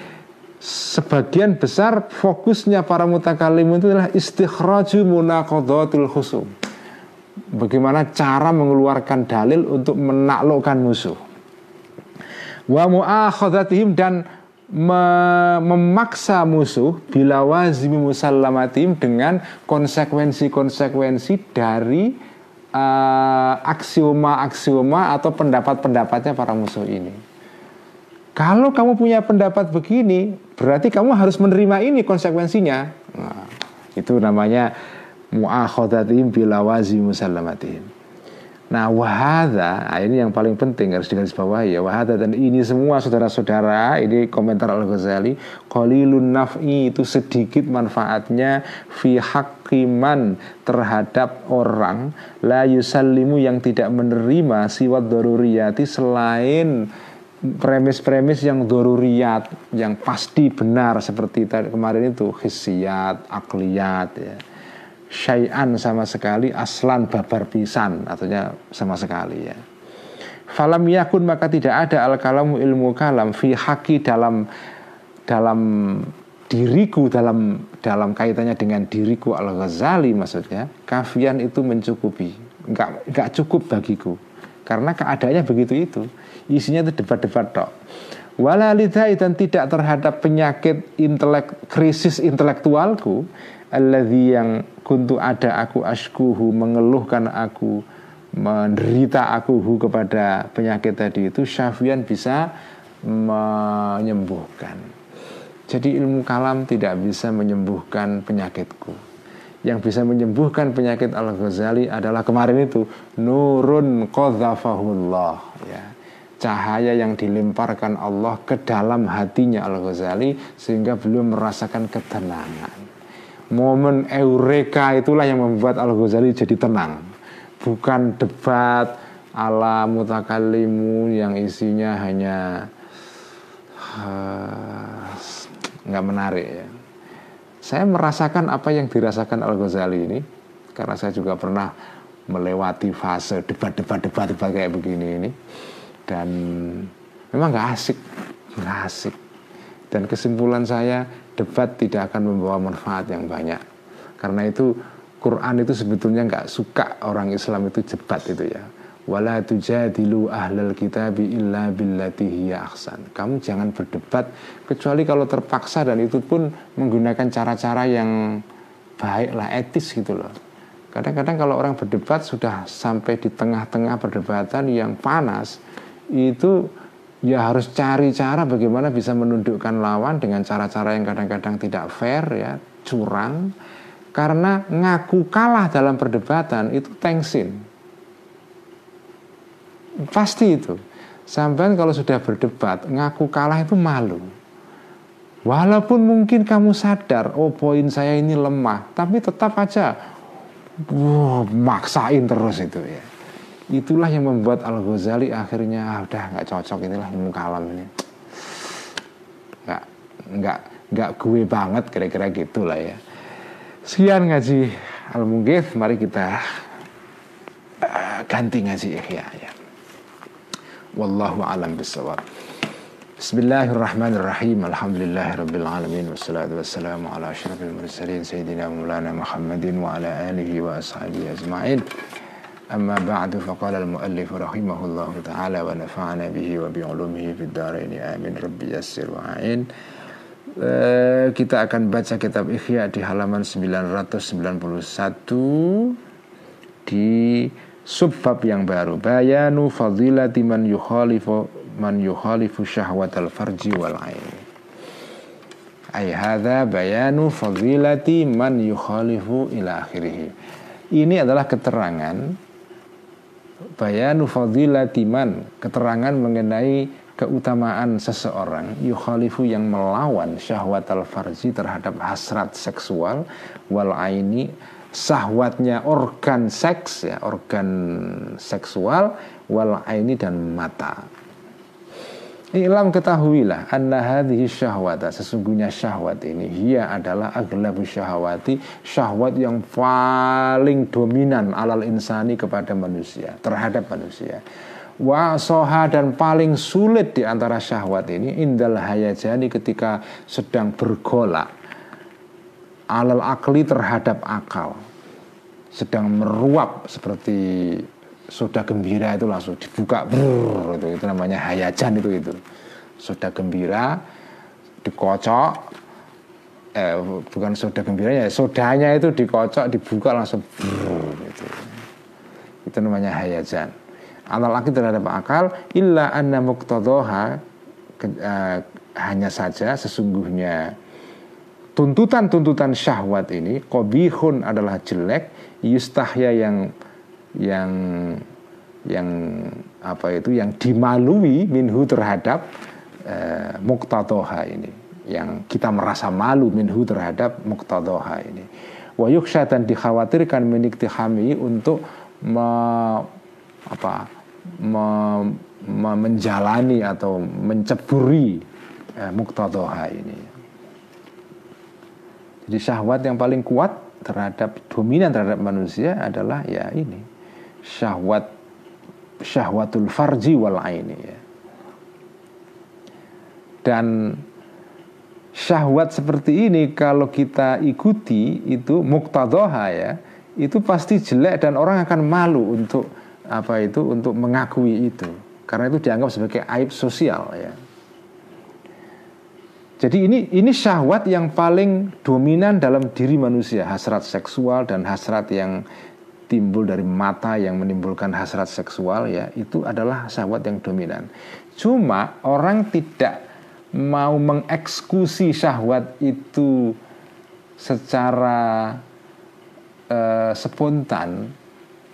sebagian besar fokusnya para mutakalim itu adalah istikhraju munaqadatul khusum. Bagaimana cara mengeluarkan dalil untuk menaklukkan musuh. Wa mu'akhadatihim dan memaksa musuh bila wazimi musallamatim dengan konsekuensi-konsekuensi dari uh, aksioma-aksioma atau pendapat-pendapatnya para musuh ini. Kalau kamu punya pendapat begini, berarti kamu harus menerima ini konsekuensinya. Nah, itu namanya mu'akhodatim bila wazimi musallamatim. Nah wahada, nah ini yang paling penting harus digarisbawahi ya. Wahada dan ini semua saudara-saudara ini komentar Al Ghazali qalilun naf'i itu sedikit manfaatnya fi hakiman terhadap orang la yusallimu yang tidak menerima siwat daruriyati selain premis-premis yang doruriyat yang pasti benar seperti kemarin itu hisiyat, akliyat ya syai'an sama sekali aslan babar pisan artinya sama sekali ya. Falam yakun maka tidak ada al kalamu ilmu kalam fi haki dalam dalam diriku dalam dalam kaitannya dengan diriku al ghazali maksudnya kafian itu mencukupi nggak nggak cukup bagiku. Karena keadaannya begitu itu isinya itu debat-debat tok. Walalidai dan tidak terhadap penyakit intelek krisis intelektualku alladzi yang kuntu ada aku askuhu mengeluhkan aku menderita aku hu kepada penyakit tadi itu syafian bisa menyembuhkan. Jadi ilmu kalam tidak bisa menyembuhkan penyakitku. Yang bisa menyembuhkan penyakit Al-Ghazali adalah kemarin itu nurun qadzafahullah ya. Cahaya yang dilemparkan Allah ke dalam hatinya Al-Ghazali sehingga beliau merasakan ketenangan momen eureka itulah yang membuat Al Ghazali jadi tenang. Bukan debat ala mutakalimu yang isinya hanya uh, nggak menarik ya. Saya merasakan apa yang dirasakan Al Ghazali ini karena saya juga pernah melewati fase debat-debat debat-debat kayak begini ini. Dan memang nggak asik nggak asik. Dan kesimpulan saya debat tidak akan membawa manfaat yang banyak. Karena itu Quran itu sebetulnya nggak suka orang Islam itu debat itu ya. Wala tujadilu ahlal kitabi illa billati hiya ahsan. Kamu jangan berdebat kecuali kalau terpaksa dan itu pun menggunakan cara-cara yang baik lah etis gitu loh. Kadang-kadang kalau orang berdebat sudah sampai di tengah-tengah perdebatan yang panas itu ya harus cari cara bagaimana bisa menundukkan lawan dengan cara-cara yang kadang-kadang tidak fair ya curang. Karena ngaku kalah dalam perdebatan itu tengsin. Pasti itu. Sampai kalau sudah berdebat ngaku kalah itu malu. Walaupun mungkin kamu sadar oh poin saya ini lemah tapi tetap aja wow, maksain terus itu ya itulah yang membuat Al Ghazali akhirnya ah, udah nggak cocok inilah ilmu kalam ini. Nggak nggak nggak gue banget kira-kira gitulah ya. Sekian ngaji Al Munggith mari kita uh, ganti ngaji ikhya ya. Wallahu alam bisawab Bismillahirrahmanirrahim. Alhamdulillahirabbil alamin. Wassalatu wassalamu ala asyrafil mursalin sayyidina Maulana Muhammadin wa ala alihi wa ashabihi ajma'in أما بعد فقال المؤلف رحمه الله تعالى ونفعنا به وبعلومه في الدارين آمين ربي يسر وعين kita akan baca kitab Ikhya di halaman 991 di subbab yang baru bayanu fadilati man yukhalifu man yukhalifu syahwatal farji wal ain ay hadza bayanu fadilati man yukhalifu ila akhirih ini adalah keterangan bayanu fadilatiman keterangan mengenai keutamaan seseorang yukhalifu yang melawan syahwat al-farji terhadap hasrat seksual wal aini sahwatnya organ seks ya organ seksual wal aini dan mata Ilam ketahuilah anna hadhihi syahwata sesungguhnya syahwat ini dia adalah aglabu syahwati syahwat yang paling dominan alal insani kepada manusia terhadap manusia. Wa soha dan paling sulit di antara syahwat ini indal hayajani ketika sedang bergolak alal akli terhadap akal sedang meruap seperti soda gembira itu langsung dibuka brrr, itu itu namanya hayajan itu itu. Soda gembira dikocok eh bukan soda gembira ya sodanya itu dikocok dibuka langsung brrr, itu. Itu namanya hayajan. Anal akil terhadap akal illa anna muqtadhaha uh, hanya saja sesungguhnya. Tuntutan-tuntutan syahwat ini kobihun adalah jelek yustahya yang yang yang apa itu yang dimalui minhu terhadap uh, muqtadhaha ini. Yang kita merasa malu minhu terhadap muqtadhaha ini. Wa dan dikhawatirkan meniktihami untuk me, apa me, me, menjalani atau menceburi eh, muktadoha ini. Jadi syahwat yang paling kuat terhadap dominan terhadap manusia adalah ya ini syahwat syahwatul farji wal aini ya. Dan syahwat seperti ini kalau kita ikuti itu muktadoha ya itu pasti jelek dan orang akan malu untuk apa itu untuk mengakui itu karena itu dianggap sebagai aib sosial ya. Jadi ini ini syahwat yang paling dominan dalam diri manusia, hasrat seksual dan hasrat yang timbul dari mata yang menimbulkan hasrat seksual ya, itu adalah syahwat yang dominan. Cuma orang tidak mau mengeksekusi syahwat itu secara uh, spontan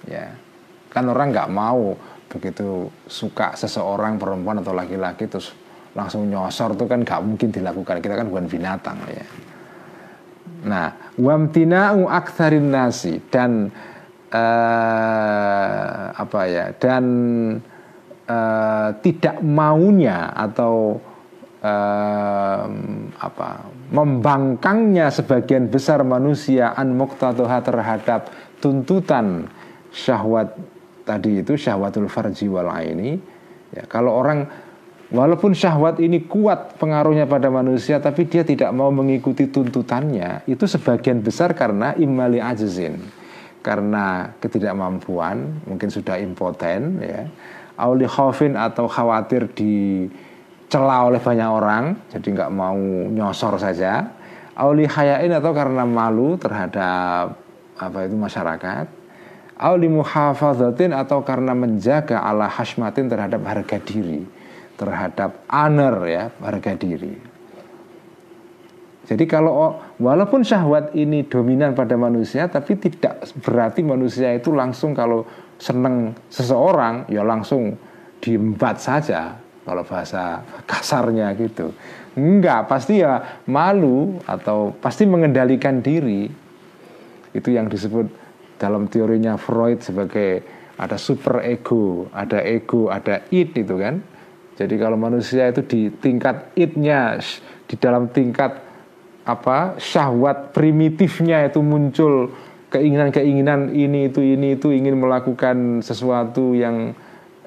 ya Kan orang nggak mau begitu suka seseorang perempuan atau laki-laki terus langsung nyosor itu kan nggak mungkin dilakukan. Kita kan bukan binatang ya. Nah, wamtina'u aktsarin nasi dan uh, apa ya? Dan uh, tidak maunya atau uh, apa? membangkangnya sebagian besar manusia an terhadap tuntutan syahwat tadi itu syahwatul farji wal aini ya kalau orang walaupun syahwat ini kuat pengaruhnya pada manusia tapi dia tidak mau mengikuti tuntutannya itu sebagian besar karena imali ajzin karena ketidakmampuan mungkin sudah impoten ya. Auli khaufin atau khawatir dicela oleh banyak orang jadi nggak mau nyosor saja. Auli hayain atau karena malu terhadap apa itu masyarakat. Auli muhafazatin atau karena menjaga ala hasmatin terhadap harga diri terhadap honor ya harga diri jadi kalau walaupun syahwat ini dominan pada manusia tapi tidak berarti manusia itu langsung kalau seneng seseorang ya langsung diembat saja kalau bahasa kasarnya gitu enggak pasti ya malu atau pasti mengendalikan diri itu yang disebut dalam teorinya Freud sebagai ada super ego, ada ego, ada id itu kan. Jadi kalau manusia itu di tingkat idnya, di dalam tingkat apa syahwat primitifnya itu muncul. Keinginan-keinginan ini itu ini itu ingin melakukan sesuatu yang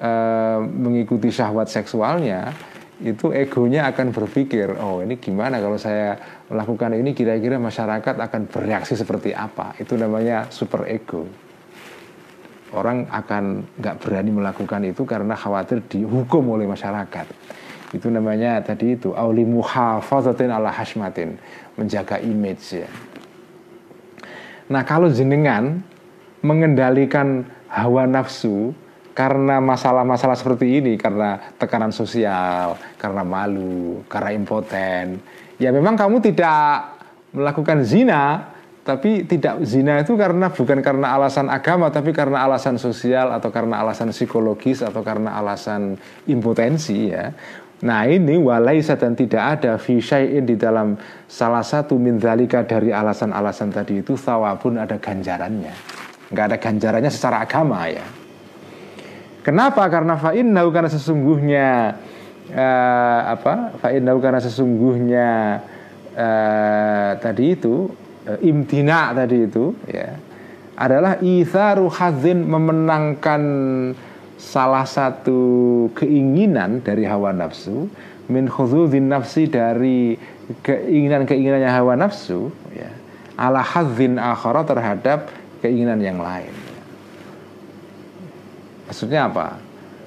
uh, mengikuti syahwat seksualnya itu egonya akan berpikir oh ini gimana kalau saya melakukan ini? Kira-kira masyarakat akan bereaksi seperti apa? Itu namanya super ego. Orang akan nggak berani melakukan itu karena khawatir dihukum oleh masyarakat. Itu namanya tadi itu auli muhafazatin ala hashmatin menjaga image ya nah kalau jenengan mengendalikan hawa nafsu karena masalah-masalah seperti ini karena tekanan sosial, karena malu, karena impoten. Ya memang kamu tidak melakukan zina, tapi tidak zina itu karena bukan karena alasan agama tapi karena alasan sosial atau karena alasan psikologis atau karena alasan impotensi ya. Nah ini walaisa dan tidak ada fisyai'in di dalam salah satu mindalika dari alasan-alasan tadi itu thawabun ada ganjarannya. Nggak ada ganjarannya secara agama ya. Kenapa? Karena fa'innahu karena sesungguhnya uh, apa? Fa'innahu karena sesungguhnya uh, tadi itu uh, imtina tadi itu ya adalah itharu hadzin memenangkan salah satu keinginan dari hawa nafsu min khududin nafsi dari keinginan-keinginannya hawa nafsu ya ala hadzin akhara terhadap keinginan yang lain. Maksudnya apa?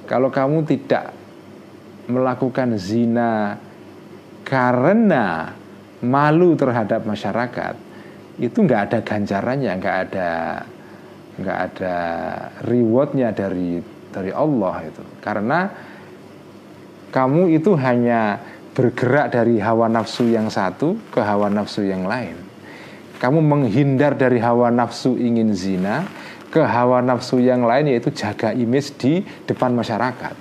Kalau kamu tidak melakukan zina karena malu terhadap masyarakat itu nggak ada ganjarannya nggak ada nggak ada rewardnya dari dari Allah itu. Karena kamu itu hanya bergerak dari hawa nafsu yang satu ke hawa nafsu yang lain. Kamu menghindar dari hawa nafsu ingin zina ke hawa nafsu yang lain yaitu jaga image di depan masyarakat.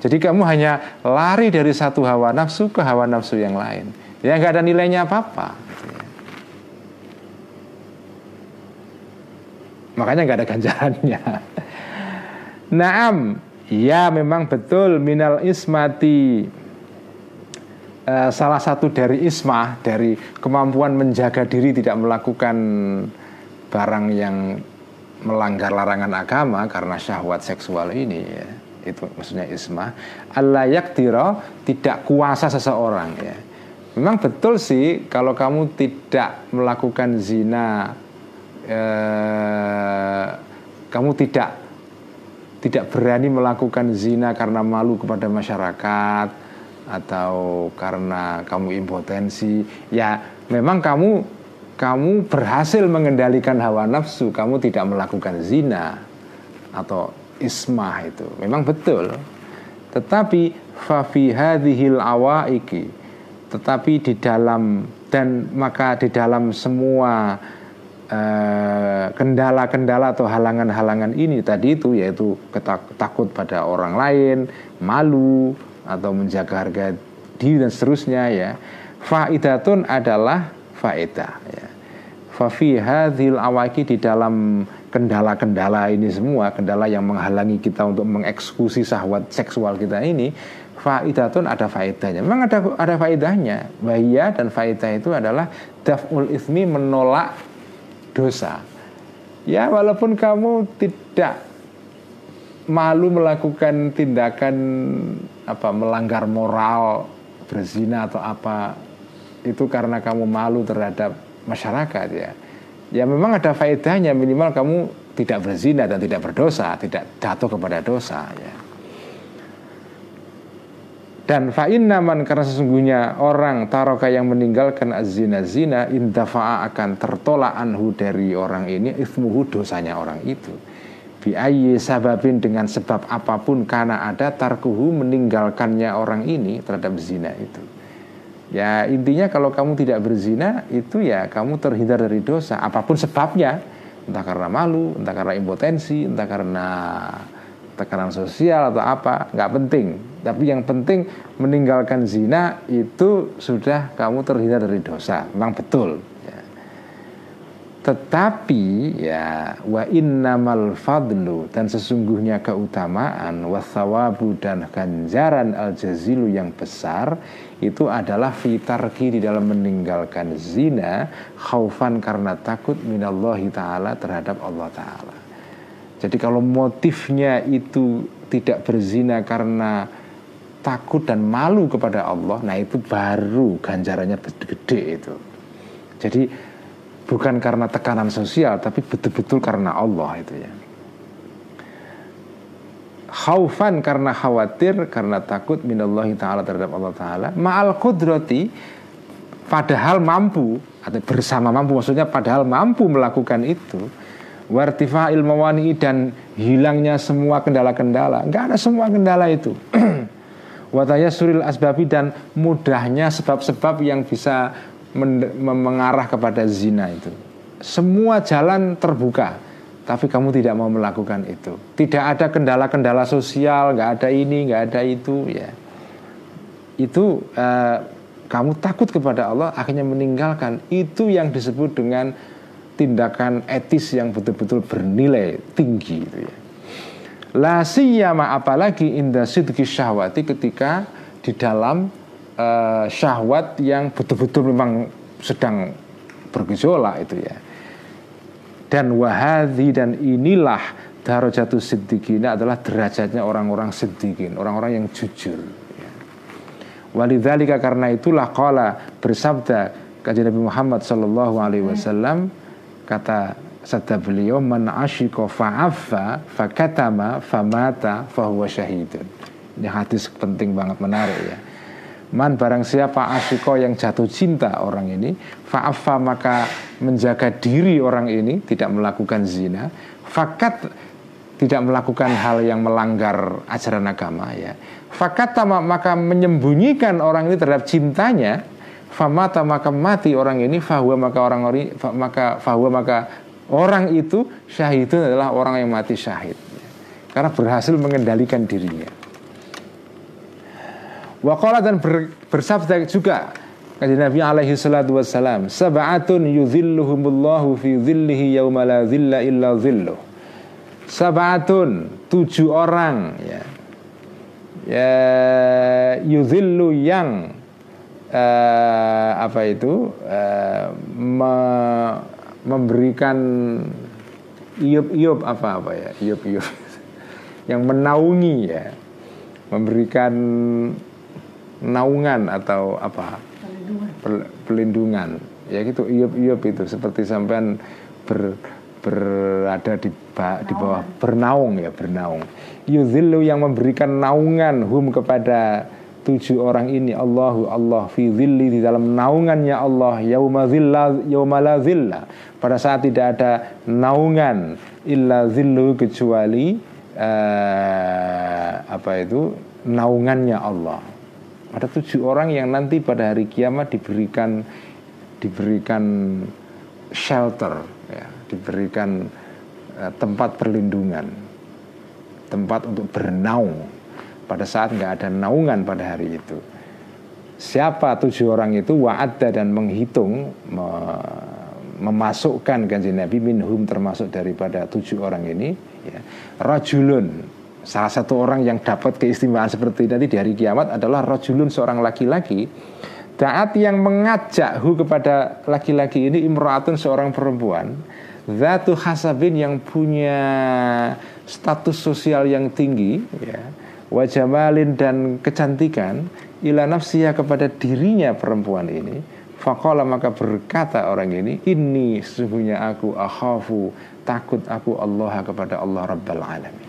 Jadi kamu hanya lari dari satu hawa nafsu ke hawa nafsu yang lain. Ya nggak ada nilainya apa-apa. Makanya nggak ada ganjarannya Naam, ya memang betul minal ismati. Uh, salah satu dari ismah dari kemampuan menjaga diri tidak melakukan barang yang melanggar larangan agama karena syahwat seksual ini ya. Itu maksudnya ismah. Allah yaktiro tidak kuasa seseorang ya. Memang betul sih kalau kamu tidak melakukan zina eh, kamu tidak tidak berani melakukan zina karena malu kepada masyarakat atau karena kamu impotensi. Ya memang kamu kamu berhasil mengendalikan hawa nafsu. Kamu tidak melakukan zina atau ismah itu. Memang betul. Tetapi fafi hadhil awaiki. Tetapi di dalam dan maka di dalam semua kendala-kendala atau halangan-halangan ini tadi itu yaitu ketak, takut pada orang lain, malu atau menjaga harga diri dan seterusnya ya. Faidatun adalah faedah ya. Fafi hadhil awaki di dalam kendala-kendala ini semua, kendala yang menghalangi kita untuk mengeksekusi sahwat seksual kita ini, faidatun ada faedahnya. Memang ada ada faedahnya. Bahaya dan faedah itu adalah daf'ul ismi menolak dosa. Ya walaupun kamu tidak malu melakukan tindakan apa melanggar moral berzina atau apa itu karena kamu malu terhadap masyarakat ya. Ya memang ada faedahnya minimal kamu tidak berzina dan tidak berdosa, tidak jatuh kepada dosa ya. Dan fa'inna man karena sesungguhnya orang taroka yang meninggalkan azina zina indafa'a akan tertolak anhu dari orang ini ismuhu dosanya orang itu. Biayi sababin dengan sebab apa pun karena ada tarkuhu meninggalkannya orang ini terhadap zina itu. Ya intinya kalau kamu tidak berzina itu ya kamu terhindar dari dosa apa pun sebabnya entah karena malu, entah karena impotensi, entah karena tekanan sosial atau apa nggak penting tapi yang penting meninggalkan zina itu sudah kamu terhindar dari dosa memang betul ya. tetapi ya wa innamal fadlu dan sesungguhnya keutamaan wasawabu dan ganjaran al jazilu yang besar itu adalah fitarki di dalam meninggalkan zina khaufan karena takut minallahi taala terhadap Allah taala jadi kalau motifnya itu tidak berzina karena takut dan malu kepada Allah, nah itu baru ganjarannya gede itu. Jadi bukan karena tekanan sosial, tapi betul-betul karena Allah itu ya. Khaufan karena khawatir, karena takut minallahi ta'ala terhadap Allah ta'ala Ma'al kudrati Padahal mampu Atau bersama mampu Maksudnya padahal mampu melakukan itu wartifa ilmawani dan hilangnya semua kendala-kendala nggak ada semua kendala itu wataya suril asbabi dan mudahnya sebab-sebab yang bisa mengarah kepada zina itu. Semua jalan terbuka tapi kamu tidak mau melakukan itu. Tidak ada kendala-kendala sosial nggak ada ini nggak ada itu ya. Itu uh, kamu takut kepada Allah akhirnya meninggalkan. Itu yang disebut dengan tindakan etis yang betul-betul bernilai tinggi itu ya. La siyama apalagi indah sidki syahwati ketika di dalam uh, syahwat yang betul-betul memang sedang bergejolak itu ya. Dan wahadi dan inilah darajatu siddiqin adalah derajatnya orang-orang siddiqin, orang-orang yang jujur. Ya. Walidzalika karena itulah qala bersabda kajian Nabi Muhammad sallallahu alaihi wasallam kata sabda beliau man asyqa fa'affa fakatama famata fahuwa syahidun. Ini hadis penting banget menarik ya. Man barang siapa asyiko yang jatuh cinta orang ini Fa'afa maka menjaga diri orang ini Tidak melakukan zina Fakat tidak melakukan hal yang melanggar ajaran agama ya. Fakata maka menyembunyikan orang ini terhadap cintanya, famata maka mati orang ini, fahuwa maka orang maka fahuwa maka orang itu syahidun adalah orang yang mati syahid. Ya. Karena berhasil mengendalikan dirinya. Waqala dan ber, bersabda juga Kaji Nabi alaihi salatu wassalam Sab'atun yudhilluhumullahu fi dhillihi yawma la dhilla illa dhilluh Sabatun tujuh orang ya, ya yudhillu yang uh, apa itu uh, me, memberikan iup-iup apa apa ya iup-iup. Yang menaungi ya memberikan naungan atau apa? Pelindungan. Ya gitu iup-iup itu. Seperti sampean ber berada di, di bawah bernaung ya bernaung. Yudhillu yang memberikan naungan hum kepada tujuh orang ini Allahu Allah fi dhilli di dalam naungannya Allah yauma dhilla yauma la dhilla pada saat tidak ada naungan illa dhillu kecuali uh, apa itu? Naungannya Allah. Ada tujuh orang yang nanti pada hari kiamat diberikan diberikan shelter ya diberikan uh, tempat perlindungan, tempat untuk bernaung pada saat nggak ada naungan pada hari itu. Siapa tujuh orang itu? Wa'adda dan menghitung me, memasukkan kanji Nabi minhum termasuk daripada tujuh orang ini ya, rajulun salah satu orang yang dapat keistimewaan seperti nanti di hari kiamat adalah rajulun seorang laki-laki. Taat yang mengajak hu kepada laki-laki ini imraatun seorang perempuan. Zatu hasabin yang punya status sosial yang tinggi ya, Wajamalin dan kecantikan Ila nafsiyah kepada dirinya perempuan ini. Fakola maka berkata orang ini Ini sesungguhnya aku akhafu Takut aku Allah kepada Allah Rabbal Alamin.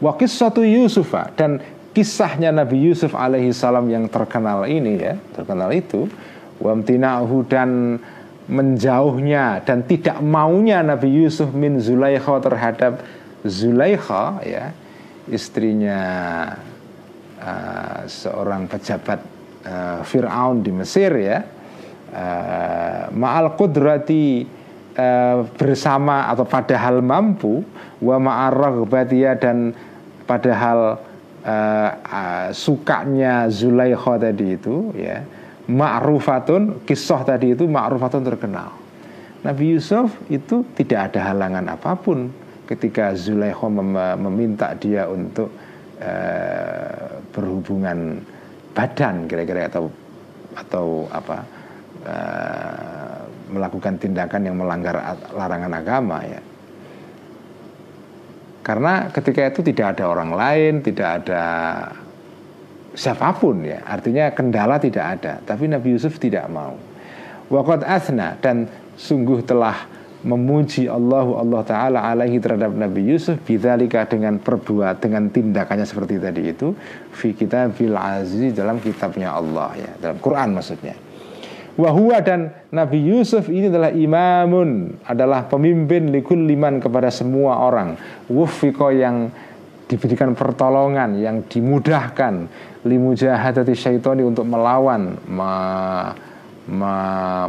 Wakis satu Yusufa Dan kisahnya Nabi Yusuf alaihi salam yang terkenal ini ya Terkenal itu Wamtina'hu dan menjauhnya dan tidak maunya Nabi Yusuf min Zulaikha terhadap Zulaikha ya istrinya uh, seorang pejabat uh, Fir'aun di Mesir ya. Uh, ma'al kudrati uh, bersama atau padahal mampu wa ma'ar dan padahal uh, uh, sukanya Zulaikha tadi itu ya ma'rufatun kisah tadi itu ma'rufatun terkenal. Nabi Yusuf itu tidak ada halangan apa pun ketika Zulaikha mem meminta dia untuk uh, berhubungan badan kira-kira atau atau apa uh, melakukan tindakan yang melanggar larangan agama ya. Karena ketika itu tidak ada orang lain tidak ada siapa pun ya. Artinya kendala tidak ada tapi Nabi Yusuf tidak mau. Waqad asna dan sungguh telah memuji Allah Allah Ta'ala alaihi terhadap Nabi Yusuf bidzalika dengan perbuat dengan tindakannya seperti tadi itu fi kitabil aziz dalam kitabnya Allah ya dalam Quran maksudnya. Wahua dan Nabi Yusuf ini adalah imamun adalah pemimpin likul liman kepada semua orang. Wufiqo yang diberikan pertolongan yang dimudahkan. Limujahadati syaitani untuk melawan me, me,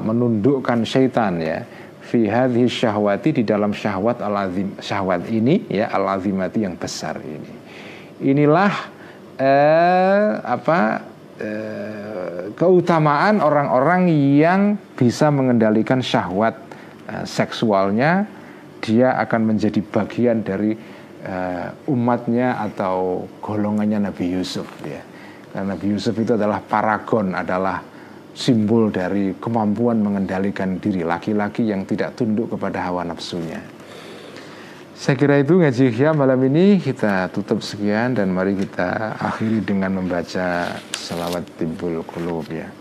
menundukkan syaitan ya fi hadhi syahwati di dalam syahwat al syahwat ini ya al azimati yang besar ini. Inilah eh, apa eh, keutamaan orang-orang yang bisa mengendalikan syahwat eh, seksualnya. Dia akan menjadi bagian dari uh, umatnya atau golongannya Nabi Yusuf ya. Karena Nabi Yusuf itu adalah paragon, adalah simbol dari kemampuan mengendalikan diri laki-laki yang tidak tunduk kepada hawa nafsunya. Saya kira itu ngaji ya malam ini kita tutup sekian dan mari kita akhiri dengan membaca salawat timbul kulub ya.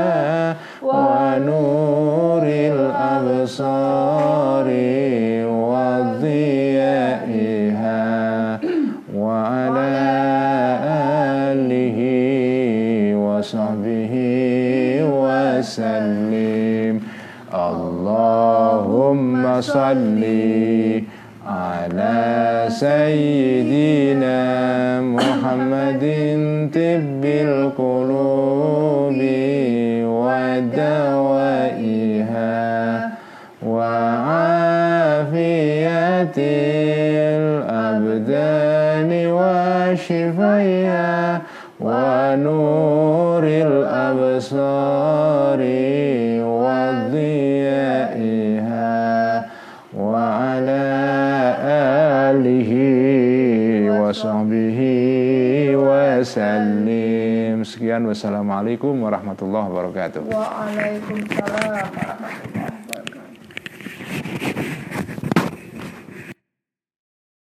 وسلم. اللهم صل على سيدنا محمد طب القلوب ودوائها وعافية الأبدان وشفائها ونور الأبصار وضيائها وعلى آله وصحبه وسلم sekian wassalamualaikum warahmatullahi wabarakatuh Waalaikumsalam warahmatullahi